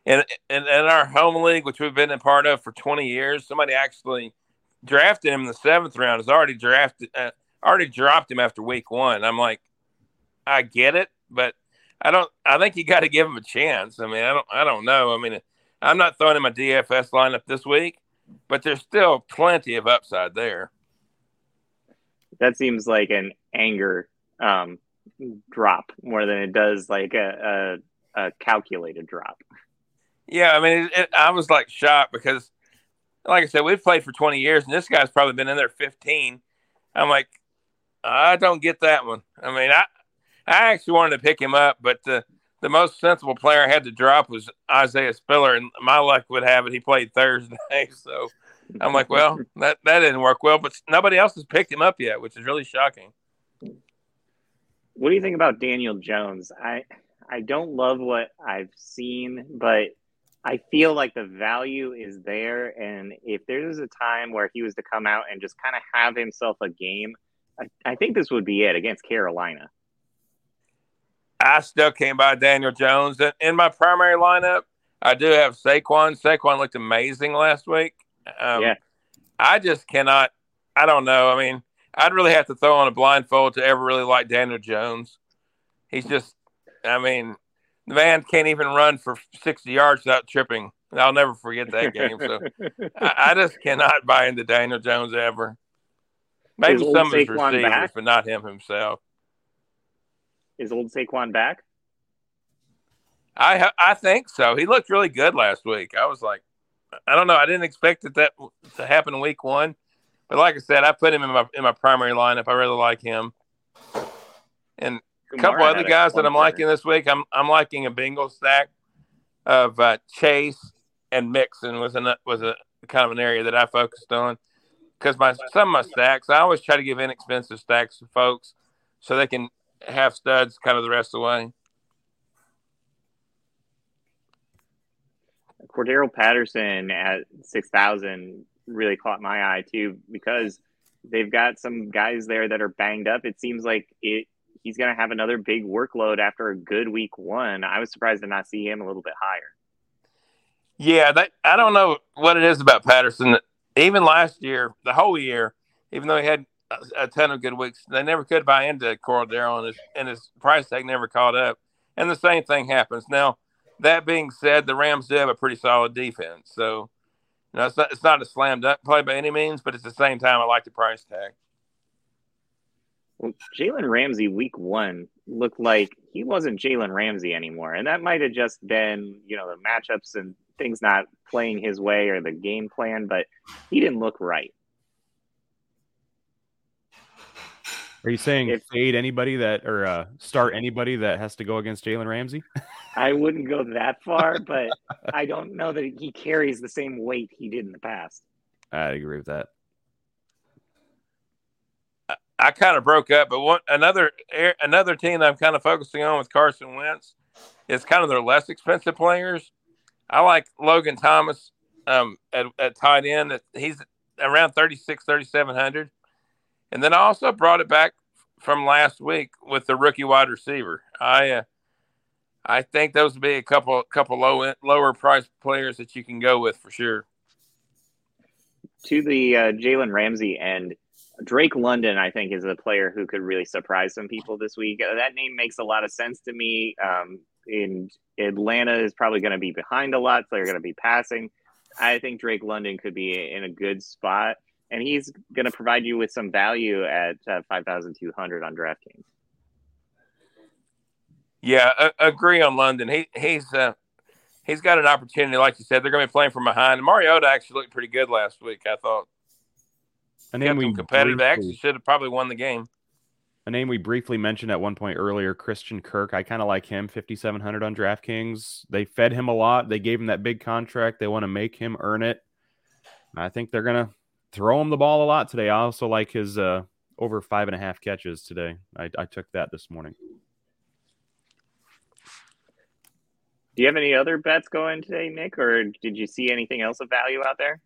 in, in, in our home league, which we've been a part of for 20 years, somebody actually drafted him in the seventh round. Has already drafted, uh, already dropped him after week one. I'm like, I get it, but I don't. I think you got to give him a chance. I mean, I don't. I don't know. I mean, I'm not throwing him a DFS lineup this week, but there's still plenty of upside there. That seems like an anger um, drop more than it does like a, a, a calculated drop. Yeah, I mean, it, it, I was like shocked because, like I said, we've played for 20 years, and this guy's probably been in there 15. I'm like, I don't get that one. I mean, I I actually wanted to pick him up, but the the most sensible player I had to drop was Isaiah Spiller, and my luck would have it he played Thursday. So I'm like, well, that that didn't work well, but nobody else has picked him up yet, which is really shocking. What do you think about Daniel Jones? I I don't love what I've seen, but I feel like the value is there, and if there's a time where he was to come out and just kind of have himself a game, I, I think this would be it against Carolina. I still came by Daniel Jones. In my primary lineup, I do have Saquon. Saquon looked amazing last week. Um, yeah. I just cannot. I don't know. I mean, I'd really have to throw on a blindfold to ever really like Daniel Jones. He's just, I mean, the man can't even run for 60 yards without tripping. I'll never forget that game. So I, I, just cannot buy into Daniel Jones ever. Maybe some of his receivers, back? but not him himself. Is old Saquon back? I I think so. He looked really good last week. I was like, I don't know. I didn't expect it that to happen week one, but like I said, I put him in my in my primary lineup. I really like him, and a couple other guys that I'm liking this week. I'm I'm liking a Bengal stack of uh, Chase and Mixon was a was a kind of an area that I focused on because my some of my stacks I always try to give inexpensive stacks to folks so they can have studs kind of the rest of the way. Cordarrelle Patterson at 6,000 really caught my eye too because they've got some guys there that are banged up. It seems like it he's going to have another big workload after a good week one. I was surprised to not see him a little bit higher. Yeah, that, I don't know what it is about Patterson. Even last year, the whole year, even though he had a, a ton of good weeks, they never could buy into Cordero, and his, and his price tag never caught up. And the same thing happens now. That being said, the Rams do have a pretty solid defense, so you know, it's not, it's not a slam dunk play by any means, but at the same time, I like the price tag. Well, Jalen Ramsey week one looked like he wasn't Jalen Ramsey anymore. And that might have just been, you know, the matchups and things not playing his way or the game plan, but he didn't look right. Are you saying If- fade anybody that or uh, start anybody that has to go against Jalen Ramsey? I wouldn't go that far, but I don't know that he carries the same weight he did in the past. I agree with that. I kind of broke up, but one another another team that I'm kind of focusing on with Carson Wentz is kind of their less expensive players. I like Logan Thomas um, at, at tight end. He's around 36, 3,700. And then I also brought it back from last week with the rookie wide receiver. I uh, I think those would be a couple couple low lower price players that you can go with for sure. To the uh, Jalen Ramsey end, Drake London, I think, is a player who could really surprise some people this week. Uh, that name makes a lot of sense to me. Um, in Atlanta is probably going to be behind a lot, so they're going to be passing. I think Drake London could be in a good spot, and he's going to provide you with some value at uh, five thousand two hundred on DraftKings. Yeah, I, agree on London. He he's uh, he's got an opportunity, like you said. They're going to be playing from behind. Mariota actually looked pretty good last week. I thought. A name we competitive. briefly, Actually, should have probably won the game. A name we briefly mentioned at one point earlier, Christian Kirk. I kind of like him, fifty seven hundred on DraftKings. They fed him a lot. They gave him that big contract. They want to make him earn it. I think they're gonna throw him the ball a lot today. I also like his uh, over five and a half catches today. I, I took that this morning. Do you have any other bets going today, Nick, or did you see anything else of value out there?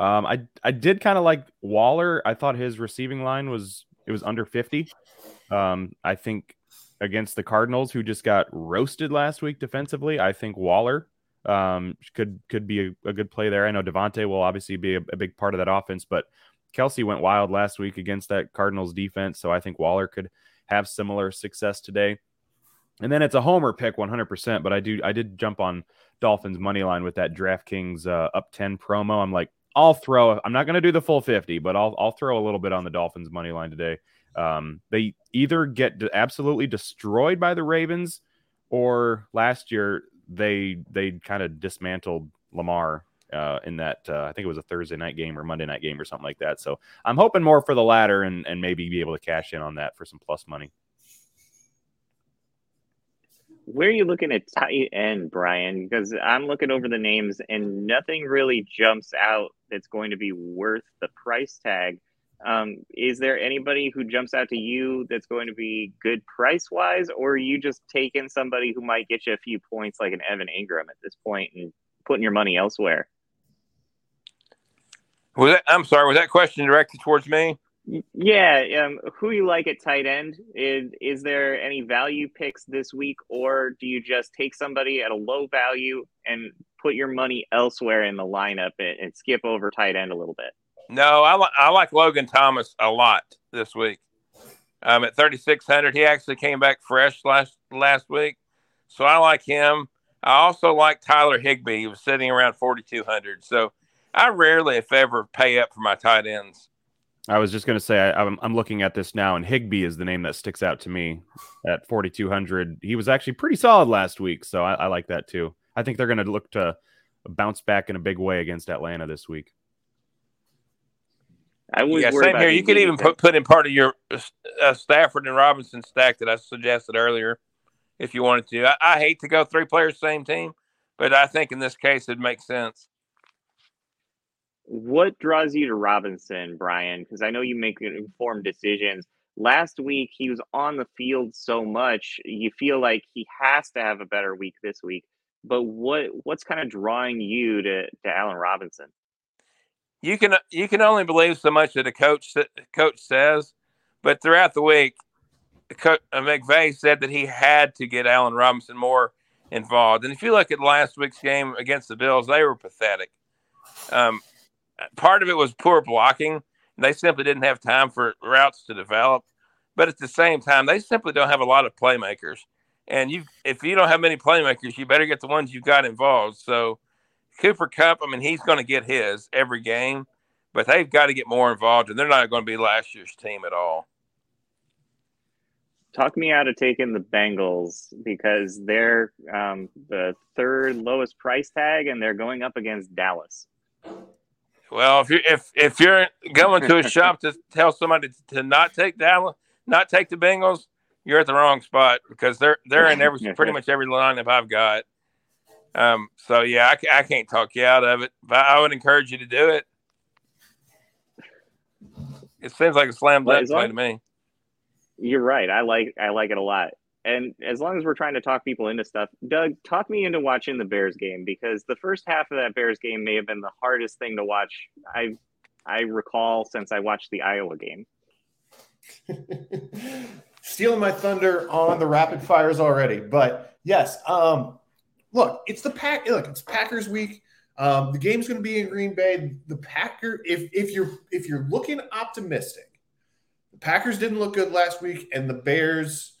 Um, I I did kind of like Waller. I thought his receiving line was it was under fifty. Um, I think against the Cardinals, who just got roasted last week defensively, I think Waller um, could could be a, a, good play there. I know Davante will obviously be a, a, big part of that offense, but Kelce went wild last week against that Cardinals defense, so I think Waller could have similar success today. And then it's a homer pick 100%, but I do I did jump on Dolphins money line with that DraftKings uh, up 10 promo. I'm like, I'll throw. I'm not going to do the full 50, but I'll I'll throw a little bit on the Dolphins money line today. Um, they either get absolutely destroyed by the Ravens, or last year they they kind of dismantled Lamar uh, in that. Uh, I think it was a Thursday night game or Monday night game or something like that. So I'm hoping more for the latter and and maybe be able to cash in on that for some plus money. Where are you looking at tight end, Brian? Because I'm looking over the names and nothing really jumps out that's going to be worth the price tag. Um, is there anybody who jumps out to you that's going to be good price wise, or are you just taking somebody who might get you a few points like an Evan Engram at this point and putting your money elsewhere? Was that, I'm sorry, was that question directed towards me? Yeah, um, who you like at tight end? Is is there any value picks this week, or do you just take somebody at a low value and put your money elsewhere in the lineup and, and skip over tight end a little bit? No, I like I like Logan Thomas a lot this week. Um, at 3600, he actually came back fresh last last week, so I like him. I also like Tyler Higbee. He was sitting around 4200, so I rarely, if ever, pay up for my tight ends. I was just going to say I, am I'm looking at this now, and Higbee is the name that sticks out to me at 4,200. He was actually pretty solid last week, so I, I like that too. I think they're going to look to bounce back in a big way against Atlanta this week. I was yeah, same here. You could even put, put in part of your uh, Stafford and Robinson stack that I suggested earlier, if you wanted to. I, I hate to go three players same team, but I think in this case it makes sense what draws you to Robinson, Brian? Because I know you make informed decisions. Last week he was on the field so much, you feel like he has to have a better week this week. But what what's kind of drawing you to to Allen Robinson? You can you can only believe so much that a coach coach says, but throughout the week, uh, McVay said that he had to get Allen Robinson more involved. And if you look at last week's game against the Bills, they were pathetic. Um, part of it was poor blocking. They simply didn't have time for routes to develop. But at the same time, they simply don't have a lot of playmakers. And you, if you don't have many playmakers, you better get the ones you've got involved. So Cooper Kupp, I mean, he's going to get his every game, but they've got to get more involved, and they're not going to be last year's team at all. Talk me out of taking the Bengals because they're um, the third lowest price tag, and they're going up against Dallas. Well, if you if if you're going to a shop to tell somebody to not take Dallas, not take the Bengals, you're at the wrong spot because they're they're in every pretty much every lineup I've got. Um, so yeah, I, I can't talk you out of it, but I would encourage you to do it. It seems like a slam dunk play to me. You're right. I like I like it a lot and as long as we're trying to talk people into stuff, Doug, talk me into watching the Bears game because the first half of that Bears game may have been the hardest thing to watch I I recall since I watched the Iowa game. Stealing my thunder on the rapid fires already, but yes, um, look, it's the pack. Look, it's Packers week. Um, the game's going to be in Green Bay. The Packer, if if you're if you're looking optimistic, the Packers didn't look good last week, and the Bears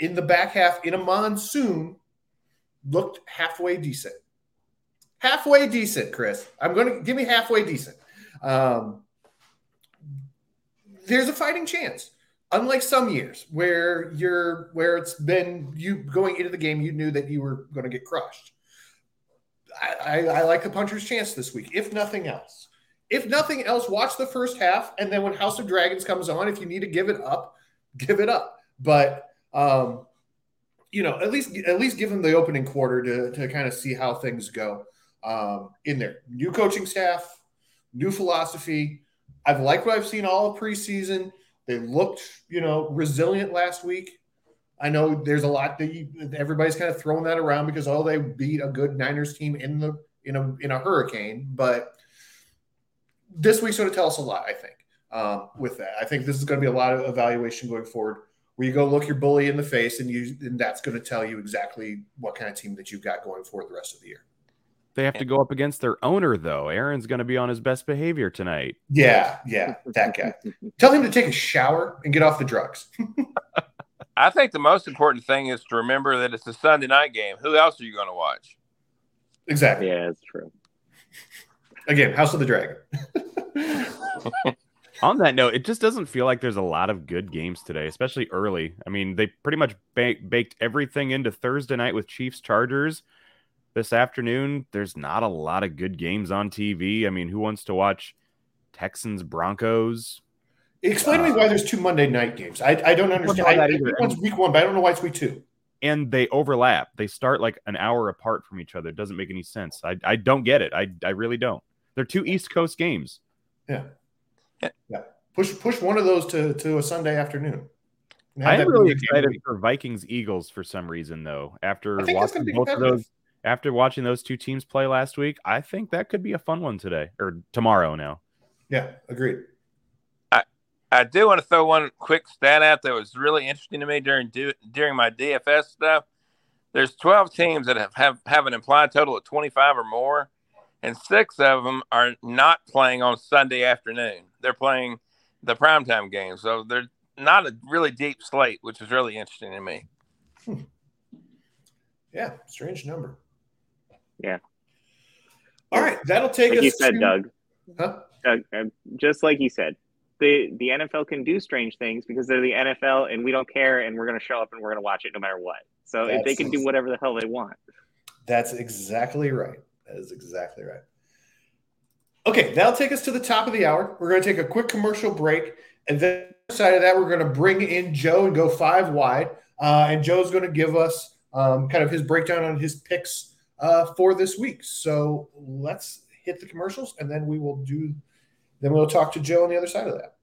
in the back half in a monsoon looked halfway decent. Halfway decent, Chris. I'm going to give me halfway decent. Um, there's a fighting chance. Unlike some years where you're where it's been you going into the game, you knew that you were going to get crushed. I, I, I like the puncher's chance this week, if nothing else. If nothing else, watch the first half, and then when House of Dragons comes on, if you need to give it up, give it up. But um, you know, at least at least give them the opening quarter to to kind of see how things go um, in there. New coaching staff, new philosophy. I've liked what I've seen all of preseason. They looked, you know, resilient last week. I know there's a lot that you, everybody's kind of throwing that around because oh, they beat a good Niners team in the in a in a hurricane, but this week's going to tell us a lot. I think um, with that, I think this is going to be a lot of evaluation going forward where you go look your bully in the face and you and that's going to tell you exactly what kind of team that you've got going for the rest of the year. They have to go up against their owner though. Aaron's going to be on his best behavior tonight. Yeah, yeah, that guy. tell him to take a shower and get off the drugs. I think the most important thing is to remember that it's a Sunday night game. Who else are you going to watch? Exactly. Yeah, that's true. Again, House of the Dragon. on that note, it just doesn't feel like there's a lot of good games today, especially early. I mean, they pretty much baked everything into Thursday night with Chiefs Chargers. This afternoon, there's not a lot of good games on TV. I mean, who wants to watch Texans Broncos? Explain uh, to me why there's two Monday night games. I, I don't understand. I, I, one's week one, but I don't know why it's week two. And they overlap. They start like an hour apart from each other. It doesn't make any sense. I, I don't get it. I, I really don't. They're two East Coast games. Yeah. Yeah, push push one of those to to a Sunday afternoon. I'm really excited for Vikings Eagles for some reason though. After watching both of those, after watching those two teams play last week, I think that could be a fun one today or tomorrow. Now, yeah, agreed. I I do want to throw one quick stat out that was really interesting to me during do, during my DFS stuff. There's 12 teams that have, have have an implied total of 25 or more and six of them are not playing on Sunday afternoon. They're playing the primetime game, so they're not a really deep slate, which is really interesting to me. Hmm. Yeah, strange number. Yeah. All right, that'll take like us. You said, to... Doug. Huh? Doug, uh, just like you said, the the NFL can do strange things because they're the NFL, and we don't care, and we're going to show up and we're going to watch it no matter what. So That's, they can do whatever the hell they want. That's exactly right. That is exactly right. Okay, that'll take us to the top of the hour. We're going to take a quick commercial break. And then side of that, we're going to bring in Joe and go five wide. Uh, and Joe's going to give us um, kind of his breakdown on his picks uh, for this week. So let's hit the commercials and then we will do, then we'll talk to Joe on the other side of that.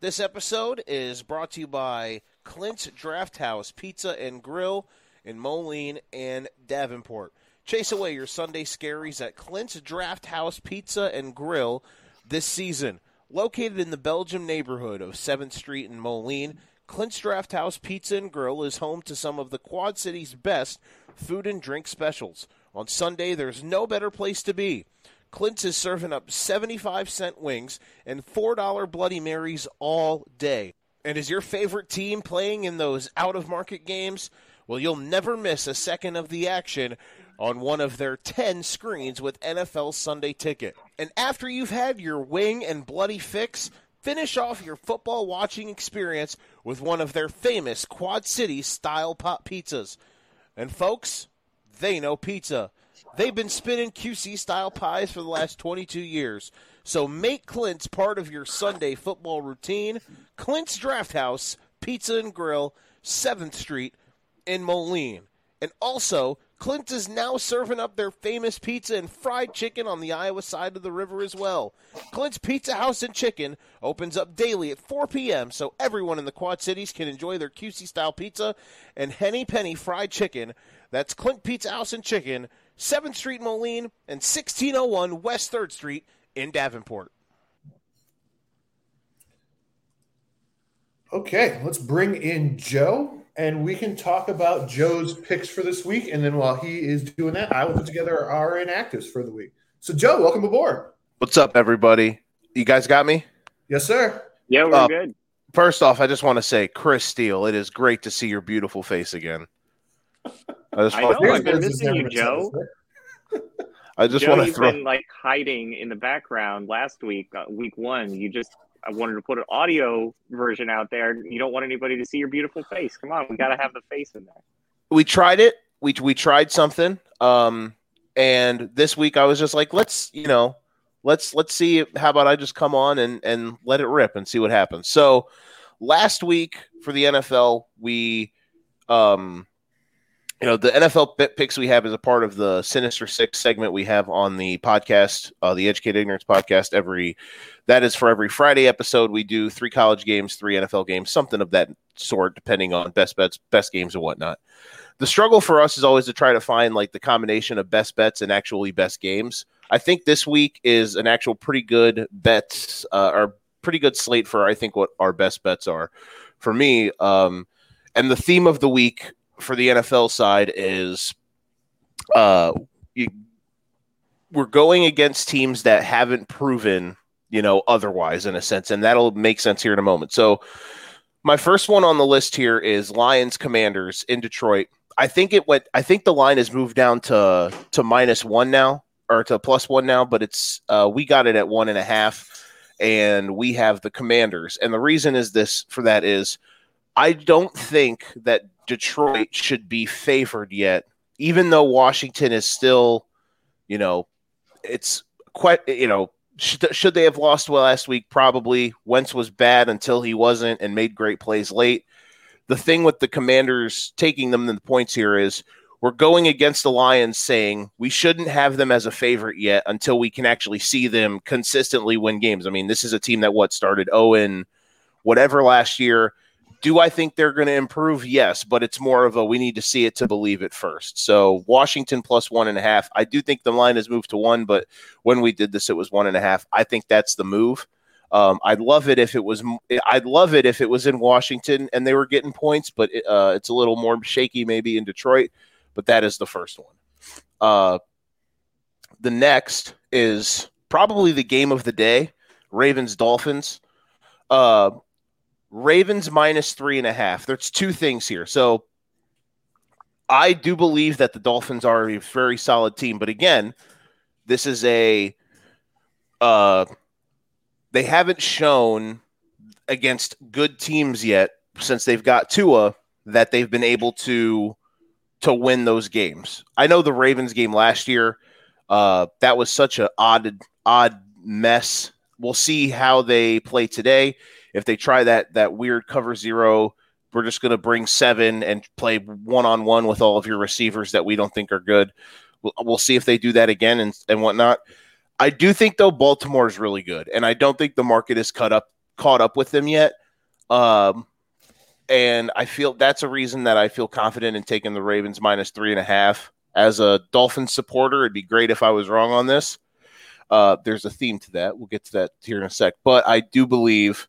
This episode is brought to you by Clint's Draft House Pizza and Grill in Moline and Davenport. Chase away your Sunday scaries at Clint's Draft House Pizza and Grill this season. Located in the Belgium neighborhood of 7th Street in Moline, Clint's Draft House Pizza and Grill is home to some of the Quad City's best food and drink specials. On Sunday, there's no better place to be. Clint's is serving up 75 cent wings and $4 Bloody Marys all day. And is your favorite team playing in those out of market games? Well, you'll never miss a second of the action on one of their 10 screens with NFL Sunday Ticket. And after you've had your wing and bloody fix, finish off your football watching experience with one of their famous Quad City style pop pizzas. And folks, they know pizza. They've been spinning QC style pies for the last 22 years. So make Clint's part of your Sunday football routine. Clint's Draft House, Pizza and Grill, 7th Street in Moline. And also, Clint is now serving up their famous pizza and fried chicken on the Iowa side of the river as well. Clint's Pizza House and Chicken opens up daily at 4 p.m. so everyone in the Quad Cities can enjoy their QC style pizza and Henny Penny fried chicken. That's Clint Pizza House and Chicken, 7th Street Moline and 1601 West 3rd Street in Davenport. Okay, let's bring in Joe and we can talk about Joe's picks for this week. And then while he is doing that, I will put together our inactives for the week. So, Joe, welcome aboard. What's up, everybody? You guys got me? Yes, sir. Yeah, we're Uh, good. First off, I just want to say, Chris Steele, it is great to see your beautiful face again. I just I want, know, I've been missing you, Joe. I just Joe, want to you've throw. been like hiding in the background last week, uh, week one. You just I wanted to put an audio version out there. You don't want anybody to see your beautiful face. Come on, we got to have the face in there. we tried it. We we tried something. Um, and this week I was just like, let's you know, let's let's see. How about I just come on and and let it rip and see what happens. So last week for the NFL, we um. You know the NFL picks we have is a part of the Sinister Six segment we have on the podcast, uh, the Educated Ignorance podcast. Every that is for every Friday episode. We do three college games, three NFL games, something of that sort, depending on best bets, best games, and whatnot the struggle for us is always to try to find like the combination of best bets and actually best games. I think this week is an actual pretty good bets uh, or pretty good slate for I think what our best bets are. For me, um, and the theme of the week for the NFL side is uh, you, we're going against teams that haven't proven you know otherwise in a sense, and that'll make sense here in a moment. So. My first one on the list here is Lions Commanders in Detroit. I think it went. I think the line has moved down to to minus one now, or to plus one now. But it's uh, we got it at one and a half, and we have the Commanders. And the reason is this for that is, I don't think that Detroit should be favored yet, even though Washington is still, you know, it's quite you know. Should, should they have lost last week? Probably. Wentz was bad until he wasn't and made great plays late the thing with the commanders taking them the points here is we're going against the lions saying we shouldn't have them as a favorite yet until we can actually see them consistently win games i mean this is a team that what started oh owen whatever last year do i think they're going to improve yes but it's more of a we need to see it to believe it first so washington plus one and a half i do think the line has moved to one but when we did this it was one and a half i think that's the move um, I'd love it if it was. I'd love it if it was in Washington and they were getting points, but it, uh, it's a little more shaky maybe in Detroit. But that is the first one. Uh, the next is probably the game of the day: Ravens Dolphins. Uh, Ravens minus three and a half. There's two things here. So I do believe that the Dolphins are a very solid team, but again, this is a. Uh, they haven't shown against good teams yet since they've got Tua that they've been able to to win those games. I know the Ravens game last year uh, that was such an odd odd mess. We'll see how they play today. If they try that that weird cover zero, we're just going to bring seven and play one on one with all of your receivers that we don't think are good. We'll, we'll see if they do that again and, and whatnot. I do think though Baltimore is really good, and I don't think the market is cut up caught up with them yet. Um, and I feel that's a reason that I feel confident in taking the Ravens minus three and a half. As a Dolphins supporter, it'd be great if I was wrong on this. Uh, there's a theme to that. We'll get to that here in a sec. But I do believe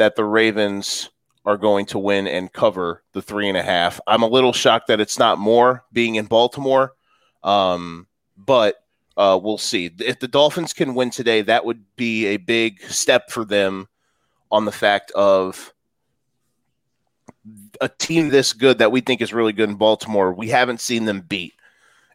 that the Ravens are going to win and cover the three and a half. I'm a little shocked that it's not more being in Baltimore, um, but uh, we'll see. If the Dolphins can win today, that would be a big step for them on the fact of a team this good that we think is really good in Baltimore. We haven't seen them beat,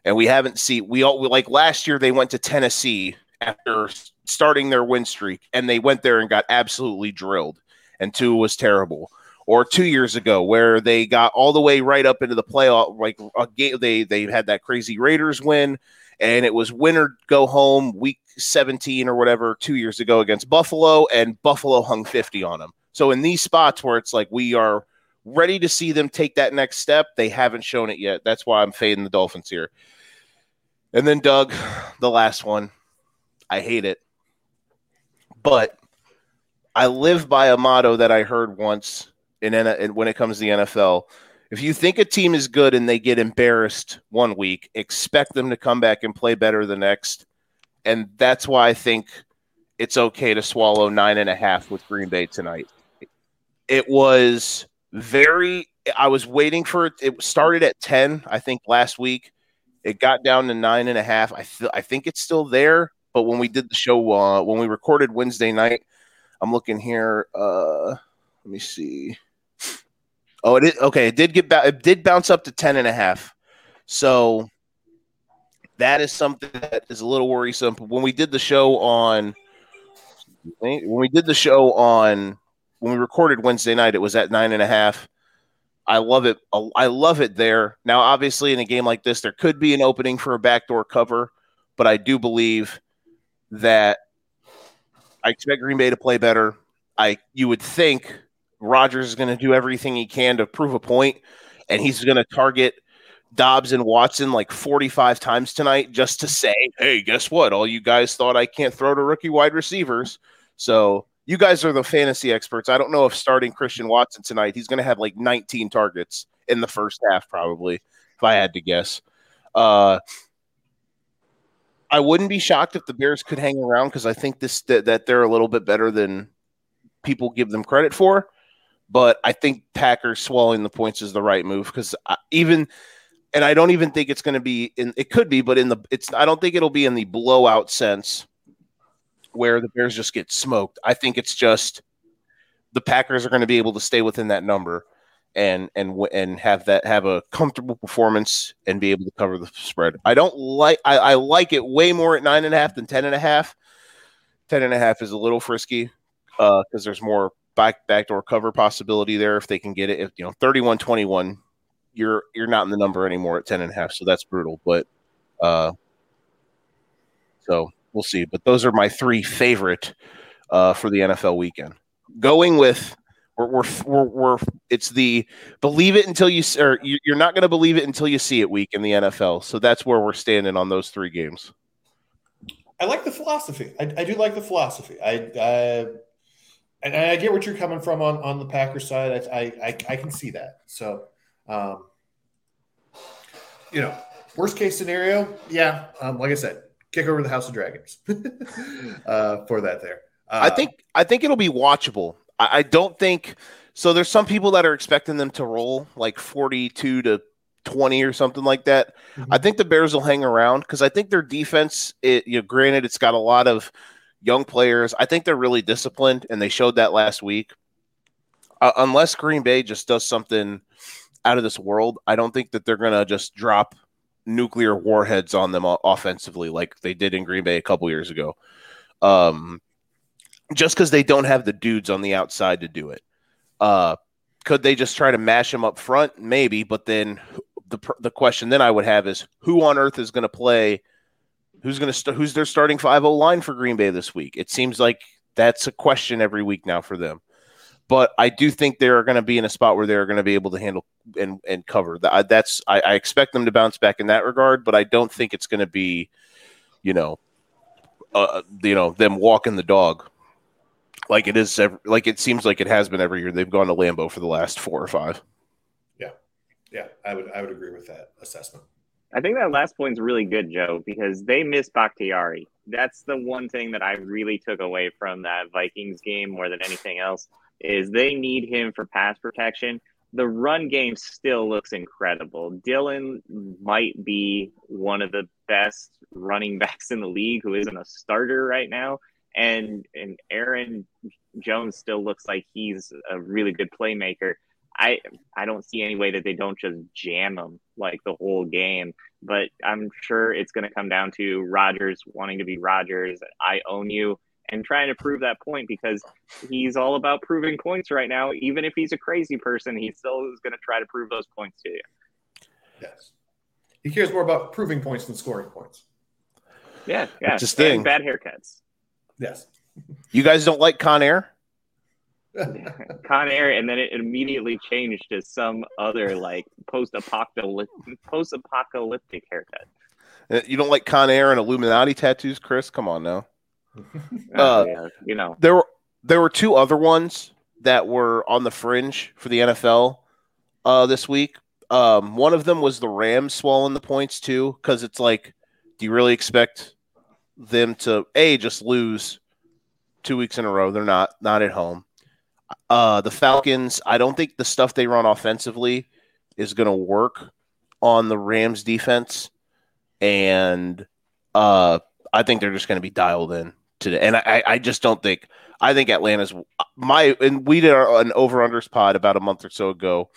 and we haven't seen we all like last year they went to Tennessee after starting their win streak, and they went there and got absolutely drilled, and Tua was terrible. Or two years ago, where they got all the way right up into the playoff, like a game, they they had that crazy Raiders win, and it was winner go home week 17 or whatever two years ago against Buffalo, and Buffalo hung 50 on them. So in these spots where it's like we are ready to see them take that next step, they haven't shown it yet. That's why I'm fading the Dolphins here. And then Doug, the last one. I hate it. But I live by a motto that I heard once in, in when it comes to the NFL. If you think a team is good and they get embarrassed one week, expect them to come back and play better the next. And that's why I think it's okay to swallow nine and a half with Green Bay tonight. It was very, I was waiting for it. It started at 10, I think, last week. It got down to nine and a half. I, th- I think it's still there. But when we did the show, uh, when we recorded Wednesday night, I'm looking here. Uh, let me see. Oh, it is, okay. It did get ba- it did bounce up to 10 and a half. So that is something that is a little worrisome. When we did the show on when we did the show on when we recorded Wednesday night, it was at nine and a half. I love it. I love it there. Now, obviously, in a game like this, there could be an opening for a backdoor cover, but I do believe that I expect Green Bay to play better. I you would think Rodgers is going to do everything he can to prove a point, and he's going to target Doubs and Watson like 45 times tonight just to say, hey, guess what? All you guys thought I can't throw to rookie wide receivers. So you guys are the fantasy experts. I don't know if starting Christian Watson tonight, he's going to have like 19 targets in the first half, probably, if I had to guess. Uh, I wouldn't be shocked if the Bears could hang around because I think this that, that they're a little bit better than people give them credit for. But I think Packers swallowing the points is the right move because even, and I don't even think it's going to be in. It could be, but in the it's. I don't think it'll be in the blowout sense where the Bears just get smoked. I think it's just the Packers are going to be able to stay within that number and and and have that have a comfortable performance and be able to cover the spread. I don't like I, I like it way more at nine and a half than ten and a half. Ten and a half is a little frisky because uh, there's more back backdoor cover possibility there if they can get it. If you know 31-21, you're you're not in the number anymore at ten and a half, so that's brutal. But uh, so we'll see. But those are my three favorite uh, for the NFL weekend. Going with we're, we're, we're, we're, it's the believe it until you, or you're not going to believe it until you see it week in the NFL. So that's where we're standing on those three games. I like the philosophy. I, I do like the philosophy. I, I, and I get what you're coming from on, on the Packers side. I, I, I can see that. So, um, you know, worst case scenario, yeah. Um, like I said, kick over the House of Dragons uh, for that there. Uh, I think I think it'll be watchable. I, I don't think so. There's some people that are expecting them to roll like 42 to 20 or something like that. Mm-hmm. I think the Bears will hang around because I think their defense, it, you know, granted, it's got a lot of young players. I think they're really disciplined, and they showed that last week. Uh, unless Green Bay just does something out of this world, I don't think that they're going to just drop nuclear warheads on them offensively like they did in Green Bay a couple years ago. Um, just because they don't have the dudes on the outside to do it. Uh, could they just try to mash them up front? Maybe, but then the the question then I would have is who on earth is going to play? Who's going to st- who's their starting five o line for Green Bay this week? It seems like that's a question every week now for them. But I do think they are going to be in a spot where they're going to be able to handle and and cover. That that's I, I expect them to bounce back in that regard, but I don't think it's going to be, you know, uh, you know them walking the dog like it is every, like it seems like it has been every year. They've gone to Lambeau for the last four or five. Yeah, yeah, I would I would agree with that assessment. I think that last point is really good, Joe, because they miss Bakhtiari. That's the one thing that I really took away from that Vikings game more than anything else. is they need him for pass protection. The run game still looks incredible. Dillon might be one of the best running backs in the league who isn't a starter right now. And and Aaron Jones still looks like he's a really good playmaker. I I don't see any way that they don't just jam him like the whole game. But I'm sure it's going to come down to Rodgers wanting to be Rodgers. I own you and trying to prove that point because he's all about proving points right now. Even if he's a crazy person, he still is going to try to prove those points to you. Yes, he cares more about proving points than scoring points. Yeah, yeah. Just thing. bad haircuts. Yes. You guys don't like Con Air? Con Air, and then it immediately changed to some other like post-apocalyptic post-apocalyptic haircut. Uh, You don't like Con Air and Illuminati tattoos, Chris? Come on now. Uh, yeah, you know, There were there were two other ones that were on the fringe for the NFL uh, this week. Um, one of them was the Rams swallowing the points too, because it's like, do you really expect them to a just lose two weeks in a row? They're not not at home. Uh, the Falcons, I don't think the stuff they run offensively is going to work on the Rams defense, and uh, I think they're just going to be dialed in today. And I, I just don't think. I think Atlanta's my and we did our, an over unders pod about a month or so ago,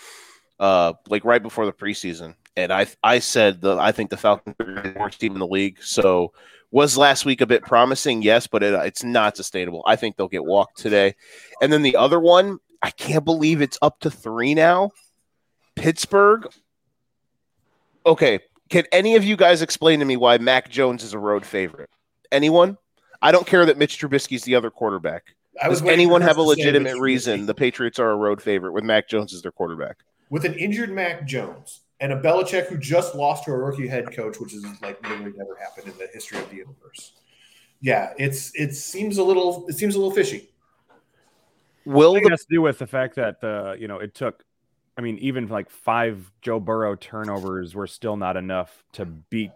uh, like right before the preseason, and I I said that I think the Falcons are the worst team in the league. So was last week a bit promising? Yes, but it, it's not sustainable. I think they'll get walked today. And then the other one, I can't believe it's up to three now. Pittsburgh. Okay, can any of you guys explain to me why Mac Jones is a road favorite? Anyone? I don't care that Mitch Trubisky's the other quarterback. Does anyone have a us to say legitimate reason the Patriots are a road favorite with Mac Jones as their quarterback? with an injured Mac Jones and a Belichick who just lost to a rookie head coach, which is like literally never happened in the history of the universe. Yeah, it's it seems a little it seems a little fishy. Will the it has to do with the fact that uh, you know it took. I mean, even like five Joe Burrow turnovers were still not enough to beat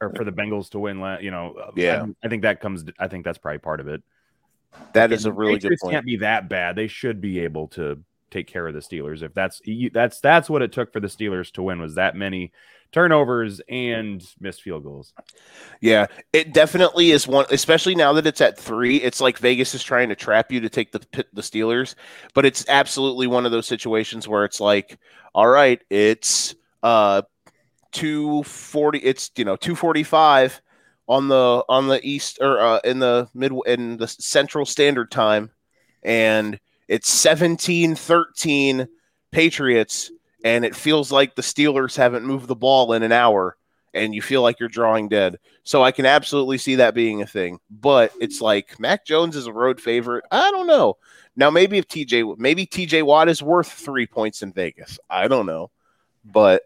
or for the Bengals to win. la- You know, uh, Yeah. I, I think that comes. I think that's probably part of it. that is a And really good Patriots point. Can't be that bad. They should be able to take care of the Steelers. If that's that's that's what it took for the Steelers to win was that many turnovers and missed field goals. Yeah, it definitely is one, especially now that it's at three. It's like Vegas is trying to trap you to take the the Steelers, but it's absolutely one of those situations where it's like, all right, it's uh two forty, it's you know two forty five on the on the east or uh, in the mid in the Central Standard Time, and it's 17-13 Patriots, and it feels like the Steelers haven't moved the ball in an hour and you feel like you're drawing dead. So I can absolutely see that being a thing. But it's like Mac Jones is a road favorite. I don't know. Now maybe if TJ maybe TJ Watt is worth three points in Vegas. I don't know. But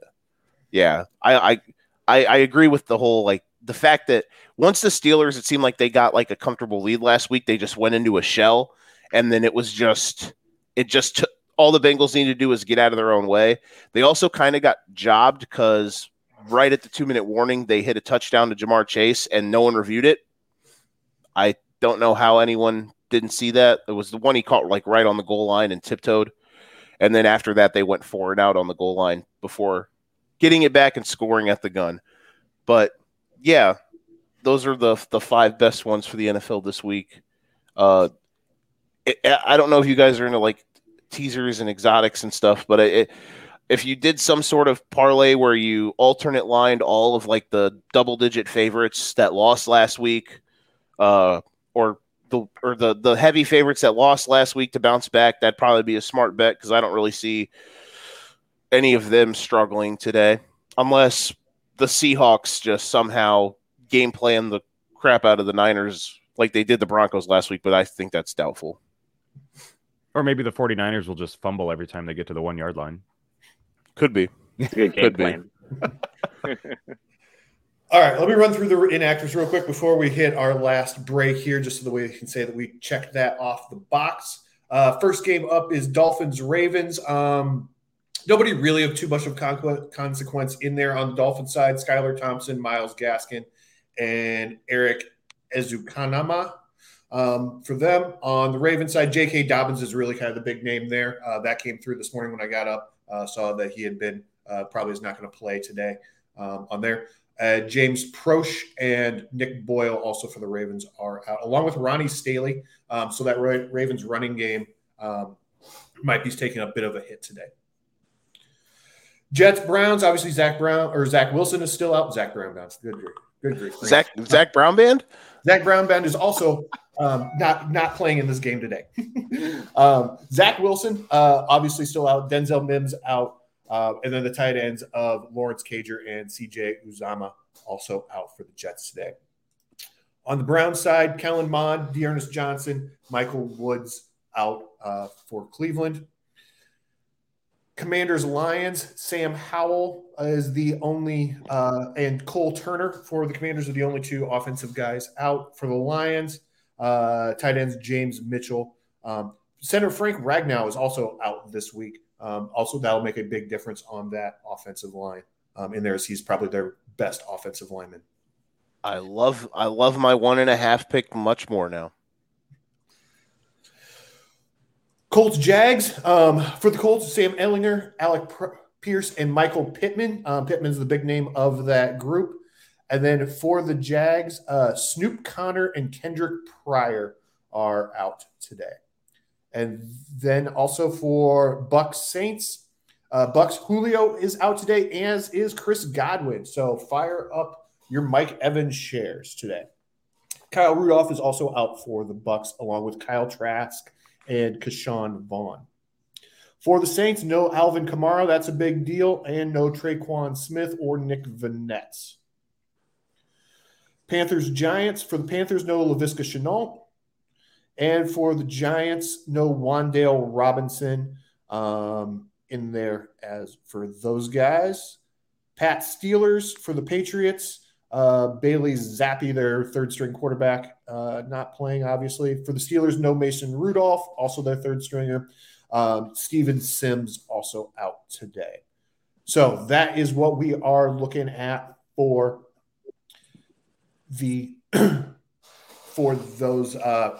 yeah, I I I, I agree with the whole like the fact that once the Steelers it seemed like they got like a comfortable lead last week, they just went into a shell and then it was just it just took all the Bengals needed to do was get out of their own way. They also kind of got jobbed because right at the two minute warning, they hit a touchdown to Ja'Marr Chase and no one reviewed it. I don't know how anyone didn't see that. It was the one he caught like right on the goal line and tiptoed. And then after that, they went forward out on the goal line before getting it back and scoring at the gun. But yeah, those are the the five best ones for the NFL this week. Uh, it, I don't know if you guys are into like teasers and exotics and stuff, but it, if you did some sort of parlay where you alternate lined all of like the double digit favorites that lost last week, uh, or the or the the heavy favorites that lost last week to bounce back, that'd probably be a smart bet because I don't really see any of them struggling today, unless the Seahawks just somehow game plan the crap out of the Niners like they did the Broncos last week. But I think that's doubtful. Or maybe the 49ers will just fumble every time they get to the one yard line. Could be. Good game Could be. All right, let me run through the inactives real quick before we hit our last break here, just so that we can say that we checked that off the box. Uh, first game up is Dolphins Ravens. Um, nobody really of too much of conqu- consequence in there on the Dolphin side. Skylar Thompson, Myles Gaskin, and Erik Ezukanma. Um, for them on the Ravens side, J.K. Dobbins is really kind of the big name there. Uh, that came through this morning when I got up. Uh, saw that he had been uh, probably is not going to play today um, on there. Uh, James Proche and Nick Boyle also for the Ravens are out, along with Ronnie Stanley. Um, so that Ravens running game um, might be taking a bit of a hit today. Jets Browns, obviously Zach Brown or Zach Wilson is still out. Zach Brown bounce. Good grief. Good grief. Zach Zach Brown band. Zach Brown band is also um, not not playing in this game today. um, Zach Wilson, uh, obviously still out. Denzel Mims out. Uh, and then the tight ends of Lawrence Cager and CJ Uzomah also out for the Jets today. On the Brown side, Kellen Mond, D'Ernest Johnson, Michael Woods out uh, for Cleveland. Commanders Lions, Sam Howell is the only, uh, and Cole Turner for the Commanders are the only two offensive guys out for the Lions. Uh, tight ends James Mitchell. Um, Center Frank Ragnow is also out this week. Um, also, that'll make a big difference on that offensive line um, in there, he's probably their best offensive lineman. I love I love my one and a half pick much more now. Colts Jags um, for the Colts: Sam Ehlinger, Alec Pierce, and Michael Pittman. Um, Pittman's the big name of that group. And then for the Jags, uh, Snoop Conner and Kendric Pryor are out today. And then also for Bucks Saints, uh, Bucks Julio is out today, as is Chris Godwin. So fire up your Mike Evans shares today. Kyle Rudolph is also out for the Bucks, along with Kyle Trask and Ke'Shawn Vaughn. For the Saints, no Alvin Kamara, that's a big deal, and no Tre'Quan Smith or Nick Vannett. Panthers Giants for the Panthers, no Laviska Shenault. And for the Giants, no Wan'Dale Robinson um, in there as for those guys. Pat Steelers for the Patriots. Uh, Bailey Zappe, their third string quarterback, uh, not playing, obviously. For the Steelers, no Mason Rudolph, also their third stringer. Um, Steven Sims also out today. So that is what we are looking at for the for those uh,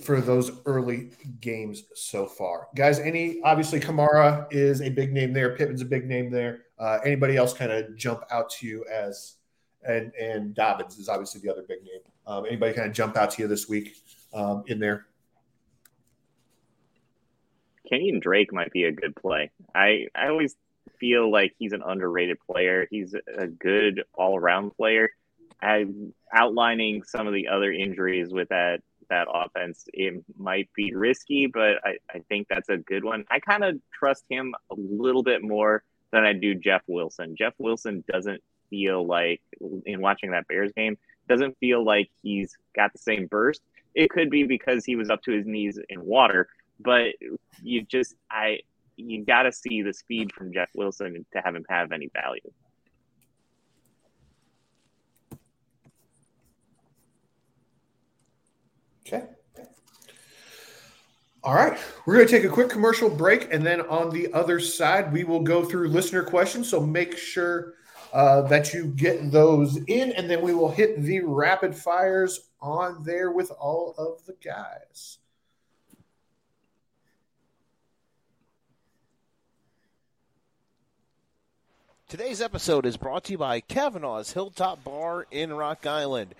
for those early games so far. Guys, any obviously Kamara is a big name there. Pittman's a big name there. Uh, anybody else kind of jump out to you as and and Dobbins is obviously the other big name. Um, anybody kind of jump out to you this week um, in there? Kenyan Drake might be a good play. I I always feel like he's an underrated player. He's a good all around player. I'm outlining some of the other injuries with that that offense. It might be risky, but I, I think that's a good one. I kind of trust him a little bit more than I do Jeff Wilson. Jeff Wilson doesn't feel like in watching that Bears game doesn't feel like he's got the same burst. It could be because he was up to his knees in water, but you just I you got to see the speed from Jeff Wilson to have him have any value. Okay. All right. We're going to take a quick commercial break. And then on the other side, we will go through listener questions. So make sure uh, that you get those in. And then we will hit the rapid fires on there with all of the guys. Today's episode is brought to you by Kavanaugh's Hilltop Bar in Rock Island.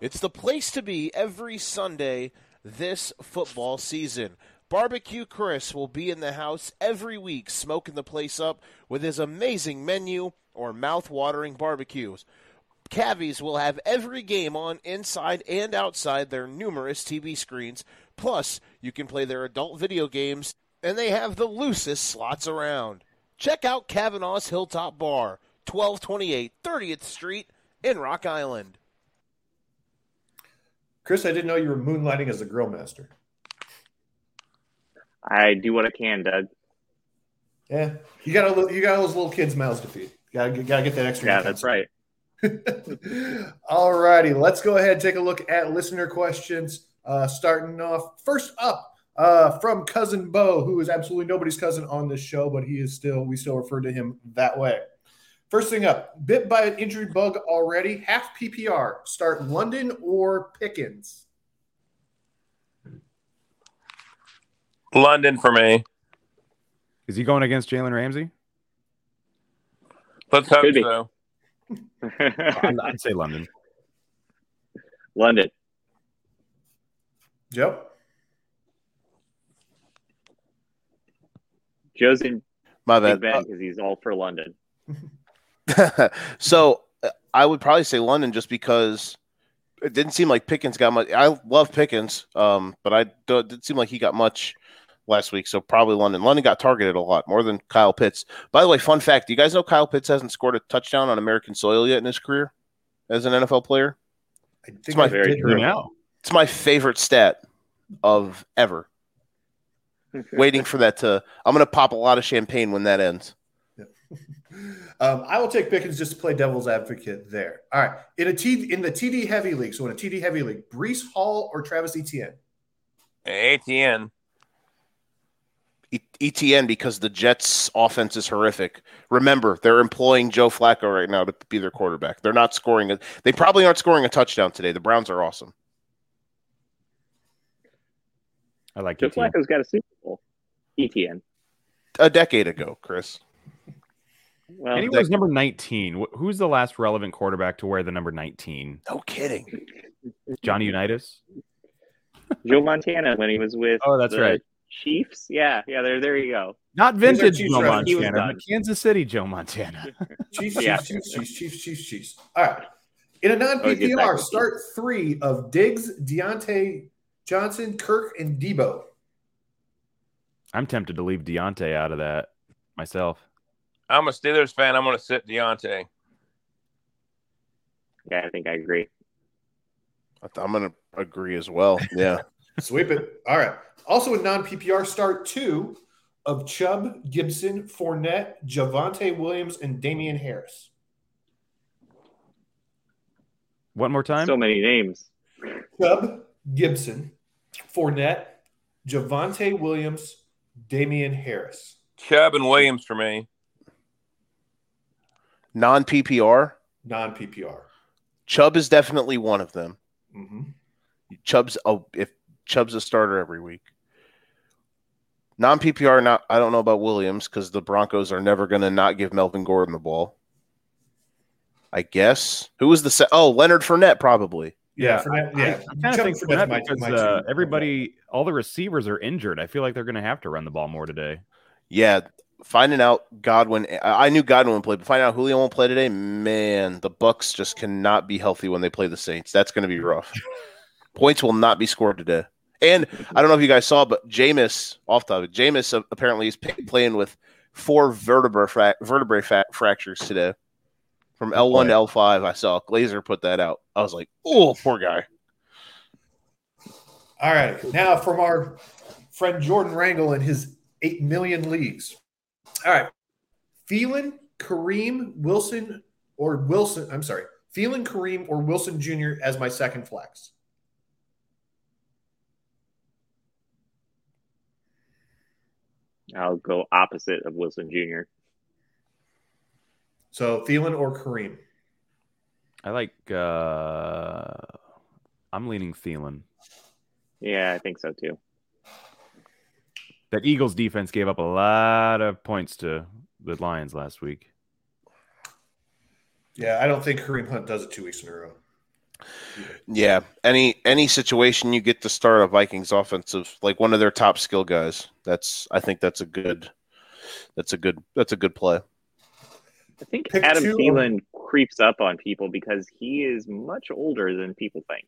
It's the place to be every Sunday this football season. Barbecue Chris will be in the house every week, smoking the place up with his amazing menu or mouth-watering barbecues. Cavies will have every game on inside and outside their numerous TV screens. Plus, you can play their adult video games, and they have the loosest slots around. Check out Kavanaugh's Hilltop Bar, 1228 30th Street in Rock Island. Chris, I didn't know you were moonlighting as a grill master. I do what I can, Doug. Yeah, you got a, you got those little kids' mouths to feed. Got to got to get that extra. Yeah, that's right. All righty, let's go ahead and take a look at listener questions. Uh, starting off first up, uh, from cousin Bo, who is absolutely nobody's cousin on this show, but he is still, we still refer to him that way. First thing up, bit by an injury bug already. Half PPR. Start London or Pickens? London for me. Is he going against Jalen Ramsey? Let's hope Could be. so. I'd, I'd say London. London. Joe? Joe's in My bad. Ben because he's all for London. so uh, I would probably say London just because it didn't seem like Pickens got much. I love Pickens, um, but I don't, it didn't seem like he got much last week. So probably London. London got targeted a lot more than Kyle Pitts. By the way, fun fact: Do you guys know Kyle Pitts hasn't scored a touchdown on American soil yet in his career as an NFL player? I think It's my I very true. Now. It's my favorite stat of ever. Waiting for that to. I'm gonna pop a lot of champagne when that ends. Um, I will take Pickens just to play devil's advocate there. All right. In a T in the TD heavy league, so in a TD heavy league, Breece Hall or Travis Etienne? ATN. E- Etienne because the Jets' offense is horrific. Remember, they're employing Joe Flacco right now to be their quarterback. They're not scoring a, They probably aren't scoring a touchdown today. The Browns are awesome. I like it. Joe it. Flacco's got a Super Bowl. Etienne. A decade ago, Chris. Well, And he was number 19. Who's the last relevant quarterback to wear the number 19? No kidding. Johnny Unitas? Joe Montana when he was with Oh, that's the right. Chiefs. Yeah, yeah. There, there you go. Not vintage Joe references. Montana, but Kansas City Joe Montana. Chiefs, Yeah. Chiefs, Chiefs, Chiefs, Chiefs, Chiefs, Chiefs. All right. In a non it gets back PPR, start three of Diggs, Diontae Johnson, Kirk, and Deebo. I'm tempted to leave Diontae out of that myself. I'm a Steelers fan. I'm going to sit Diontae. Yeah, I think I agree. I'm going to agree as well. Yeah. Sweep it. All right. Also in non PPR, start two of Chubb, Gibson, Fournette, Javonte Williams, and Damien Harris. One more time? So many names. Chubb, Gibson, Fournette, Javonte Williams, Damien Harris. Chubb and Williams for me. Non PPR. Non PPR. Chubb is definitely one of them. hmm Chubb's a, if Chubb's a starter every week. Non PPR, not I don't know about Williams because the Broncos are never going to not give Melvin Gordon the ball. I guess who was the se- oh Leonard Fournette probably. Yeah, Fournette, I, yeah. I kind of think and Fournette Fournette's my- because my uh, everybody, all the receivers are injured. I feel like they're going to have to run the ball more today. Yeah, finding out Godwin. I I knew Godwin would play, but finding out Julio won't play today, man, the Bucks just cannot be healthy when they play the Saints. That's going to be rough. Points will not be scored today. And I don't know if you guys saw, but Jameis off topic. Jameis uh, apparently is playing with four vertebrae fra- vertebrae fa- fractures today, from L one to L five. I saw Glazer put that out. I was like, oh, poor guy. All right. Now from our friend Jordan Rangle and his 8 million leagues. All right. Thielen, Kareem, Wilson, or Wilson. I'm sorry. Thielen, Kareem, or Wilson Jr. as my second flex. I'll go opposite of Wilson Jr. So Thielen or Kareem. I like. uh I'm leaning Thielen. Yeah, I think so too. That Eagles defense gave up a lot of points to the Lions last week. Yeah, I don't think Kareem Hunt does it two weeks in a row. Yeah, any any situation you get to start a Vikings offensive, like one of their top skill guys, that's I think that's a good, that's a good that's a good play. I think Pick Adam two Thielen creeps up on people because he is much older than people think.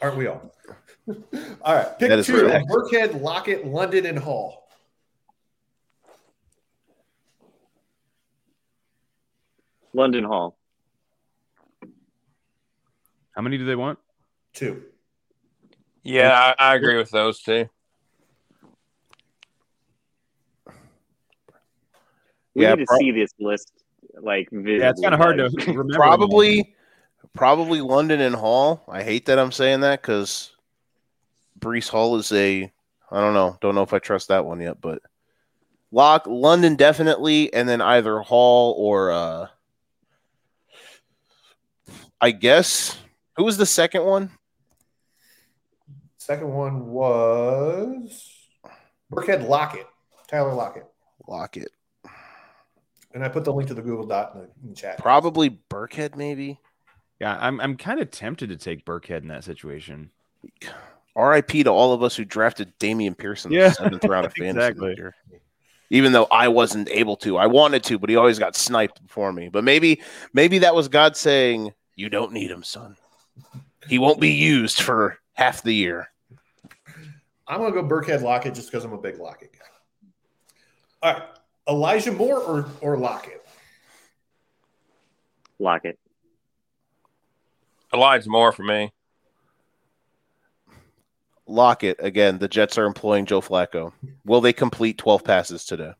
Aren't we all? all right. Pick That is two of correct. Burkhead, Lockett, London, and Hall. London Hall. How many do they want? Two. Yeah, I, I agree with those two. We Yeah, need to pro- see this list like visibly. Yeah, it's kind of hard to remember. Probably, probably London and Hall. I hate that I'm saying that because Breece Hall is a I don't know, don't know if I trust that one yet, but Lock London definitely, and then either Hall or uh I guess who was the second one? Second one was Burkhead Lockett, Tyler Lockett. Lockett. And I put the link to the Google Doc in the, in the chat. Probably Burkhead, maybe. Yeah, I'm I'm kind of tempted to take Burkhead in that situation. RIP to all of us who drafted Damian Pearson in Yeah, the seventh round of fantasy. exactly. this year. Even though I wasn't able to, I wanted to, but he always got sniped before me. But maybe, maybe that was God saying, "You don't need him, son. He won't be used for half the year." I'm going to go Burkhead Lockett just because I'm a big Lockett guy. All right. Elijah Moore or, or Lockett? Lock it. Elijah Moore for me. Lockett again. The Jets are employing Joe Flacco. Will they complete twelve passes today?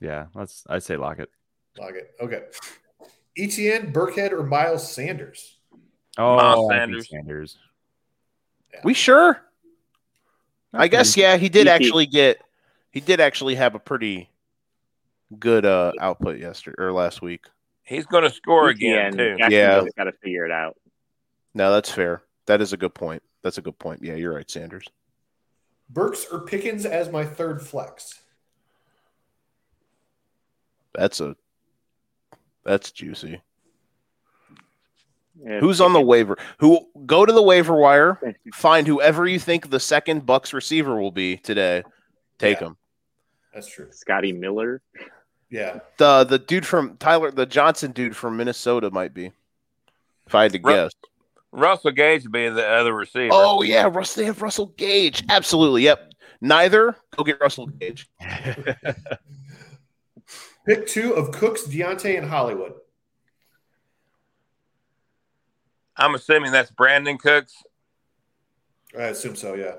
Yeah, let's I'd say Lockett. Lockett. Okay. Etienne, Burkhead, or Miles Sanders? Oh, Miles I think Sanders. Sanders. We sure? I guess yeah. He did actually get. He did actually have a pretty good uh, output yesterday or last week. He's going to score again Etienne, too. Jacksonville's got to figure it out. No, that's fair. That is a good point. That's a good point. Yeah, you're right, Sanders. Burks or Pickens as my third flex? That's a that's juicy. Yeah, Who's on the waiver? Who go to the waiver wire, find whoever you think the second Bucks receiver will be today. Take Yeah. him. That's true. Scotty Miller? Yeah. The the dude from Tyler, the Johnson dude from Minnesota might be. If I had to Ru- guess. Russell Gage would be the other receiver. Oh yeah, Russ. They have Russell Gage. Absolutely. Yep. Neither. Go get Russell Gage. Pick two of Cooks, Diontae, and Hollywood. I'm assuming that's Brandin Cooks. I assume so, yeah.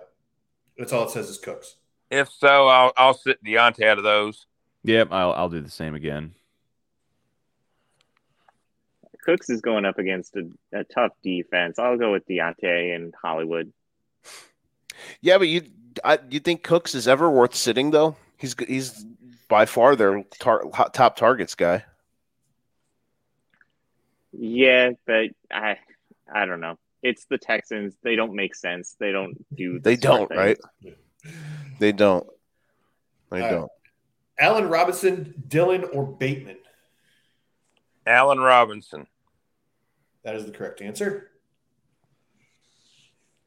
That's all it says is Cooks. If so, I'll I'll sit Diontae out of those. Yep, I'll I'll do the same again. Cooks is going up against a, a tough defense. I'll go with Diontae and Hollywood. Yeah, but you I, you think Cooks is ever worth sitting though? He's he's by far their tar, hot- top targets guy. Yeah, but I I don't know. It's the Texans. They don't make sense. They don't do. the They don't, right? They don't. They All right. don't. Allen Robinson, Dillon, or Bateman? Allen Robinson. That is the correct answer.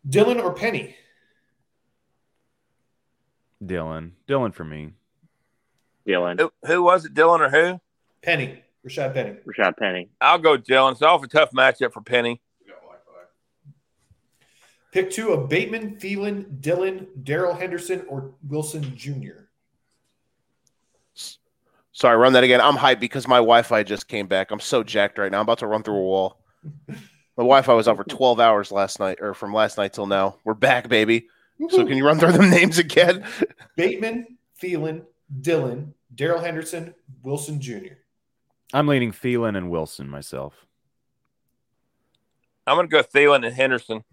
Dillon or Penny? Dillon, Dillon for me. Dillon, Who, who was it? Dillon or who? Penny. Rashaad Penny. Rashaad Penny. I'll go Dillon. It's off a tough matchup for Penny. Pick two of Bateman, Thielen, Dillon, Darrell Henderson, or Wilson Jr. Sorry, run that again. I'm hyped because my Wi-Fi just came back. I'm so jacked right now. I'm about to run through a wall. My Wi-Fi was out for 12 hours last night, or from last night till now. We're back, baby. So can you run through them names again? Bateman, Thielen, Dillon, Darrell Henderson, Wilson Jr. I'm leaning Thielen and Wilson myself. I'm going to go Thielen and Henderson.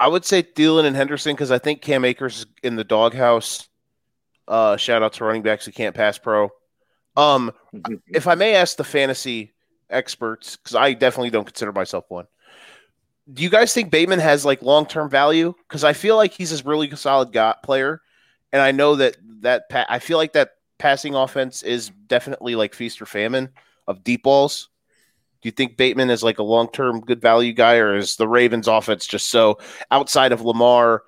I would say Thielen and Henderson because I think Cam Akers is in the doghouse. Uh, shout out to running backs who can't pass pro. Um, if I may ask the fantasy experts, because I definitely don't consider myself one. Do you guys think Bateman has like long term value? Because I feel like he's a really solid guy, player, and I know that that pa- I feel like that passing offense is definitely like feast or famine of deep balls. Do you think Bateman is like a long term good value guy, or is the Ravens offense just so outside of Lamar?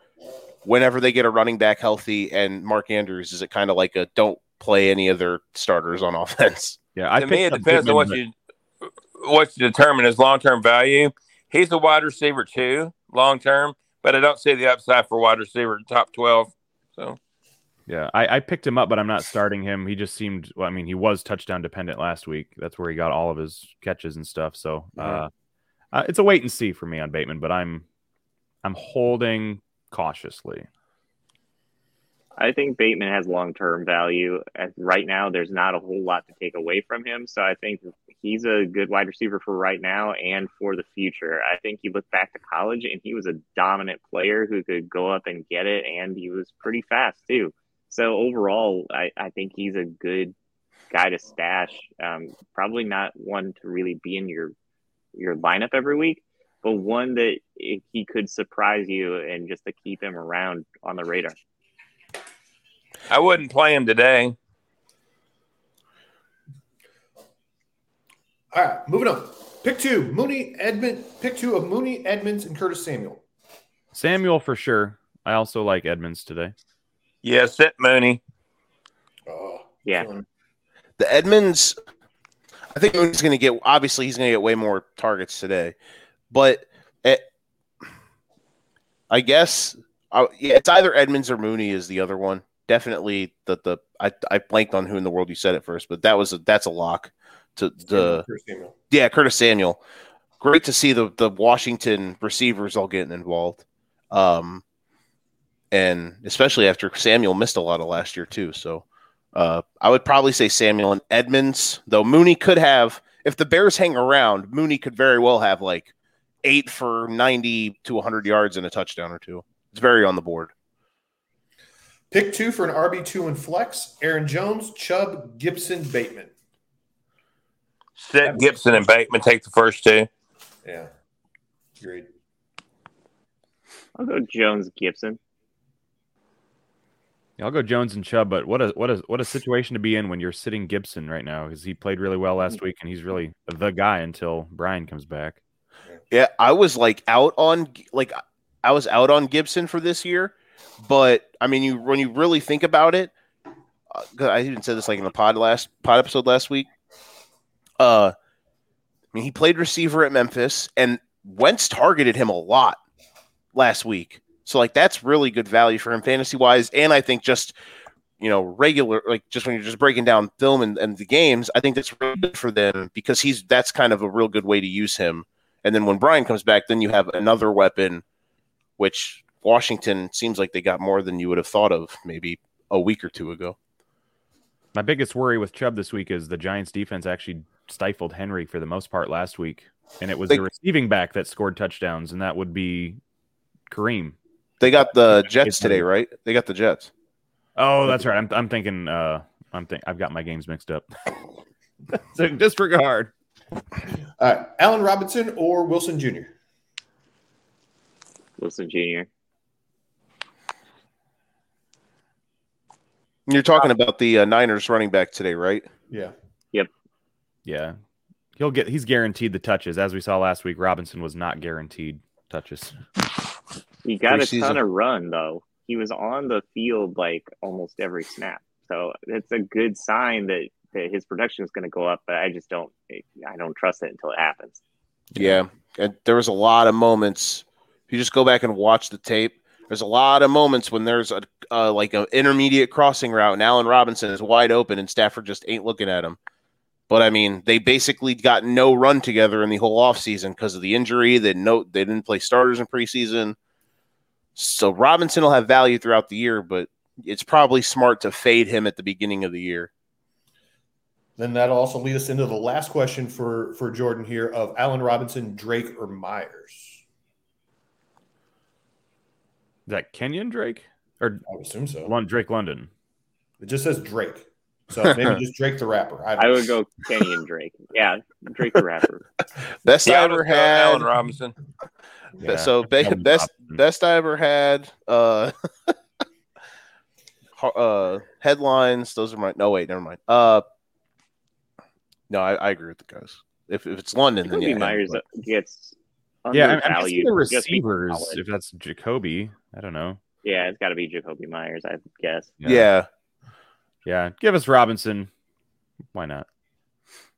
Whenever they get a running back healthy and Mark Andrews, is it kind of like a don't play any of their starters on offense? Yeah, I to me, it depends on what you what you determine as long term value. He's a wide receiver too, long term, but I don't see the upside for wide receiver in top twelve. So but- Yeah, I, I picked him up, but I'm not starting him. He just seemed. Well, I mean, he was touchdown dependent last week. That's where he got all of his catches and stuff. So uh, uh, it's a wait and see for me on Bateman, but I'm I'm holding cautiously. I think Bateman has long term value. As right now, there's not a whole lot to take away from him. So I think he's a good wide receiver for right now and for the future. I think you look back to college and he was a dominant player who could go up and get it, and he was pretty fast too. So overall, I, I think he's a good guy to stash. Um, probably not one to really be in your your lineup every week, but one that he could surprise you and just to keep him around on the radar. I wouldn't play him today. All right, moving on. Pick two, Mooney Edmund. Pick two of Mooney Edmonds and Curtis Samuel. Samuel for sure. I also like Edmonds today. Yeah, sit Mooney. Oh, Yeah. The Edmonds, I think he's going to get. Obviously, he's going to get way more targets today, but it, I guess I, yeah, it's either Edmonds or Mooney is the other one. Definitely the the I, I blanked on who in the world you said it first, but that was a, that's a lock to the Curtis yeah Curtis Samuel. Great to see the the Washington receivers all getting involved, um, and especially after Samuel missed a lot of last year too. So uh, I would probably say Samuel and Edmonds, though Mooney could have, if the Bears hang around, Mooney could very well have like eight for 90 to 100 yards and a touchdown or two. It's very on the board. Pick two for an RB2 and flex Aaron Jones, Chubb, Gibson, Bateman. Sit Gibson and Bateman. Take the first two. Yeah. Agreed. I'll go Jones Gibson. Yeah, I'll go Jones and Chubb, but what a what a what a situation to be in when you're sitting Gibson right now because he played really well last week and he's really the guy until Brian comes back. Yeah, I was like out on like I was out on Gibson for this year, but I mean, you when you really think about it, uh, 'cause I even said this like in the pod last pod episode last week. Uh, I mean, he played receiver at Memphis, and Wentz targeted him a lot last week. So like that's really good value for him fantasy wise, and I think just you know regular like just when you're just breaking down film and, and the games, I think that's really good for them because he's that's kind of a real good way to use him. And then when Brian comes back, then you have another weapon, which Washington seems like they got more than you would have thought of maybe a week or two ago. My biggest worry with Chubb this week is the Giants defense actually stifled Henry for the most part last week. And it was They- the receiving back that scored touchdowns, and that would be Kareem. They got the Jets today, right? They got the Jets. Oh, that's right. I'm, I'm thinking uh I'm think I've got my games mixed up. so disregard. All right. Allen Robinson or Wilson Jr. Wilson Jr. You're talking about the uh, Niners running back today, right? Yeah. Yep. Yeah. He'll get he's guaranteed the touches. As we saw last week, Robinson was not guaranteed touches. He got a ton of run though. He was on the field like almost every snap. So it's a good sign that, that his production is going to go up. But I just don't. I don't trust it until it happens. Yeah. And there was a lot of moments. If you just go back and watch the tape, there's a lot of moments when there's a uh, like an intermediate crossing route and Allen Robinson is wide open and Stafford just ain't looking at him. But I mean, they basically got no run together in the whole offseason because of the injury. They no they didn't play starters in preseason. So Robinson will have value throughout the year, but it's probably smart to fade him at the beginning of the year. Then that'll also lead us into the last question for for Jordan here of Allen Robinson, Drake, or Meyers. Is that Kenyon Drake? Or I would assume so. Lon- Drake London? It just says Drake. So maybe just Drake the rapper. I, I would go Kenny and Drake. Yeah, Drake the rapper. Best I Yeah, I'll ever had. Allen Robinson. Yeah. So be- best Robinson. Best I ever had. Uh, uh, headlines. Those are my. No wait, never mind. Uh, no, I, I agree with the guys. If, if it's London, then Jakobi yeah. Meyers but- gets Yeah, I'm, I'm guessing the receivers. If that's Jakobi, I don't know. Yeah, it's got to be Jakobi Meyers, I guess. yeah. yeah. Give us Robinson. Why not?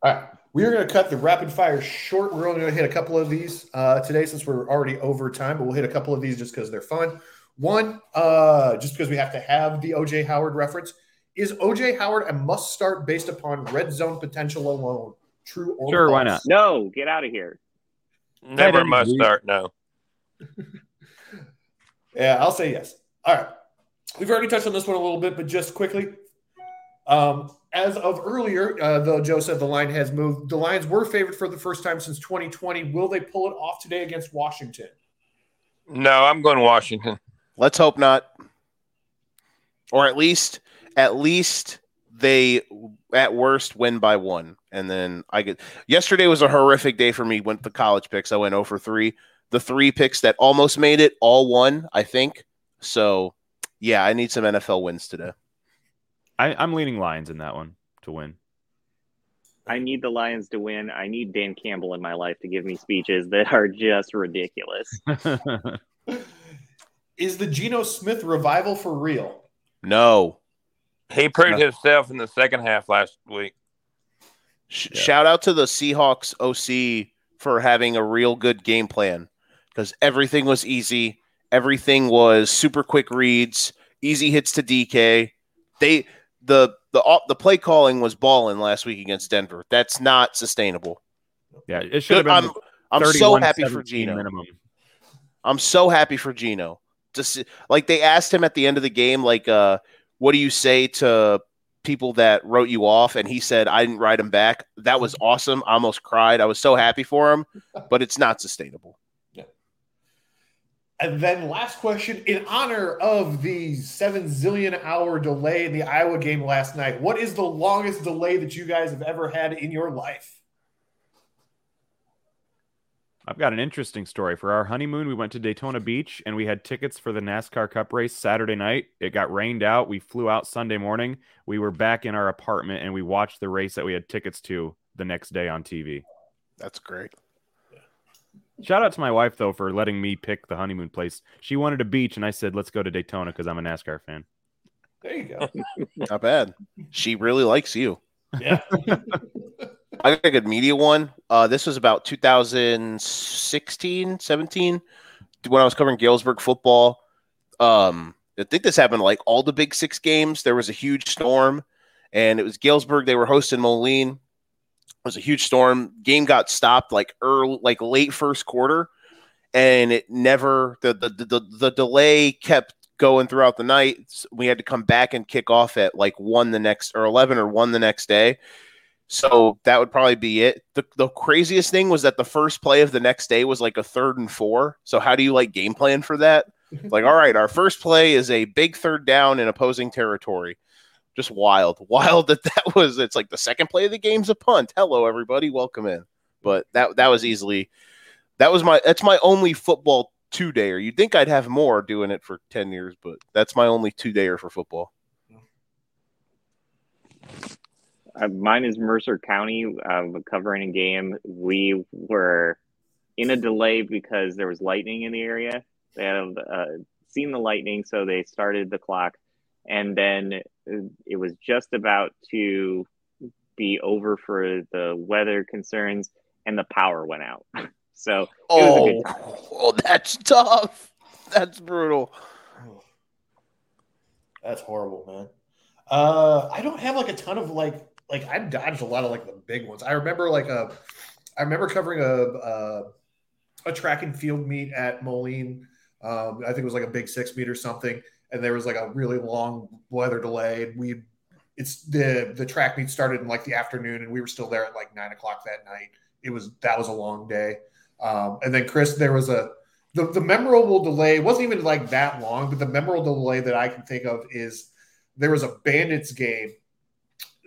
All right. We are going to cut the rapid fire short. We're only going to hit a couple of these uh, today since we're already over time, but we'll hit a couple of these just because they're fun. One, uh, just because we have to have the OJ Howard reference. Is OJ Howard a must start based upon red zone potential alone? True or Sure, why not? No, get out of here. Never must agree. start. No. Yeah, I'll say yes. All right. We've already touched on this one a little bit, but just quickly. Um, as of earlier, uh, though Joe said the line has moved, the Lions were favored for the first time since 2020. Will they pull it off today against Washington? No, I'm going Washington. Let's hope not. Or at least, at least they at worst win by one, and then I get. Yesterday was a horrific day for me. Went the college picks. I went 0 for three. the three picks that almost made it all won, I think. So, yeah, I need some NFL wins today. I, I'm leaning Lions in that one to win. I need the Lions to win. I need Dan Campbell in my life to give me speeches that are just ridiculous. Is the Geno Smith revival for real? No. He proved No. himself in the second half last week. Sh- Yeah. Shout out to the Seahawks OC for having a real good game plan because everything was easy. Everything was super quick reads, easy hits to DK. They the the the play calling was balling last week against Denver. That's not sustainable. yeah, it should have been. I'm I'm so happy for Geno. minimum. I'm so happy for Geno. Just like they asked him at the end of the game, like, uh, what do you say to people that wrote you off? And he said, I didn't write him back. That was awesome. I almost cried. I was so happy for him, but it's not sustainable. And then last question in honor of the seven zillion hour delay in the Iowa game last night. What is the longest delay that you guys have ever had in your life? I've got an interesting story. For our honeymoon, we went to Daytona Beach and we had tickets for the NASCAR Cup race Saturday night. It got rained out. We flew out Sunday morning. We were back in our apartment and we watched the race that we had tickets to the next day on TV. That's great. Shout out to my wife though for letting me pick the honeymoon place. She wanted a beach and I said, "Let's go to Daytona because I'm a NASCAR fan." There you go. Not bad. She really likes you. Yeah. I got a good media one. Uh, this was about 2016, 17, when I was covering Galesburg football. Um, I think this happened like all the Big Six games. There was a huge storm, and it was Galesburg. They were hosting Moline. It was a huge storm. Game got stopped like early, like late first quarter, and it never the the the, the delay kept going throughout the night. We had to come back and kick off at like one the next or eleven or one the next day. So that would probably be it. The, the craziest thing was that the first play of the next day was like a third and four. So how do you like game plan for that? like, all right, our first play is a big third down in opposing territory. Just wild, wild that that was. It's like the second play of the game's a punt. Hello, everybody, welcome in. But that that was easily that was my that's my only football two dayer. You'd think I'd have more doing it for ten years, but that's my only two dayer for football. Uh, mine is Mercer County uh, covering a game. We were in a delay because there was lightning in the area. They had uh, seen the lightning, so they started the clock, and then it was just about to be over for the weather concerns, and the power went out. so it was a good Oh, oh, that's tough. That's brutal. That's horrible, man. Uh, I don't have like a ton of like like I've dodged a lot of like the big ones. I remember like a I remember covering a a, a track and field meet at Moline. Um, I think it was like a big six meet or something, and there was like a really long weather delay. And we it's the the track meet started in like the afternoon, and we were still there at like nine o'clock that night. It was that was a long day. Um, and then Chris, there was a the, the memorable delay wasn't even like that long, but the memorable delay that I can think of is there was a Bandits game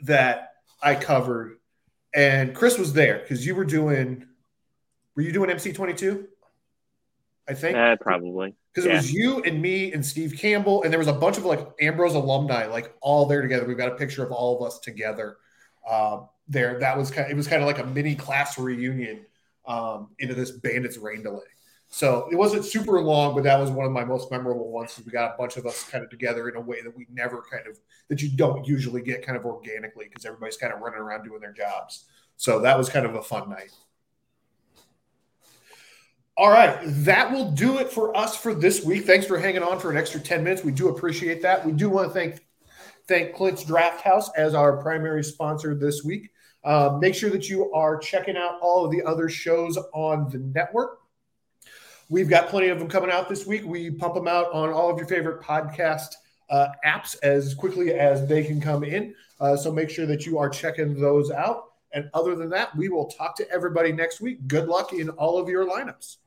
that I covered, and Chris was there because you were doing. Were you doing MC twenty two? I think Uh, probably. because it was you and me and Steve Campbell, and there was a bunch of like Ambrose alumni, like all there together. We've got a picture of all of us together um, there. That was kind. Of, it was kind of like a mini class reunion um, into this Bandits rain delay. So it wasn't super long, but that was one of my most memorable ones. We got a bunch of us kind of together in a way that we never kind of that you don't usually get kind of organically because everybody's kind of running around doing their jobs. So that was kind of a fun night. All right, that will do it for us for this week. Thanks for hanging on for an extra 10 minutes. We do appreciate that. We do want to thank thank Clint's Draft House as our primary sponsor this week. Um, make sure that you are checking out all of the other shows on the network. We've got plenty of them coming out this week. We pump them out on all of your favorite podcast uh, apps as quickly as they can come in. Uh, so make sure that you are checking those out. And other than that, we will talk to everybody next week. Good luck in all of your lineups.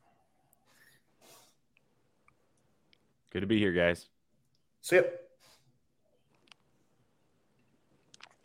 Good to be here, guys. See ya.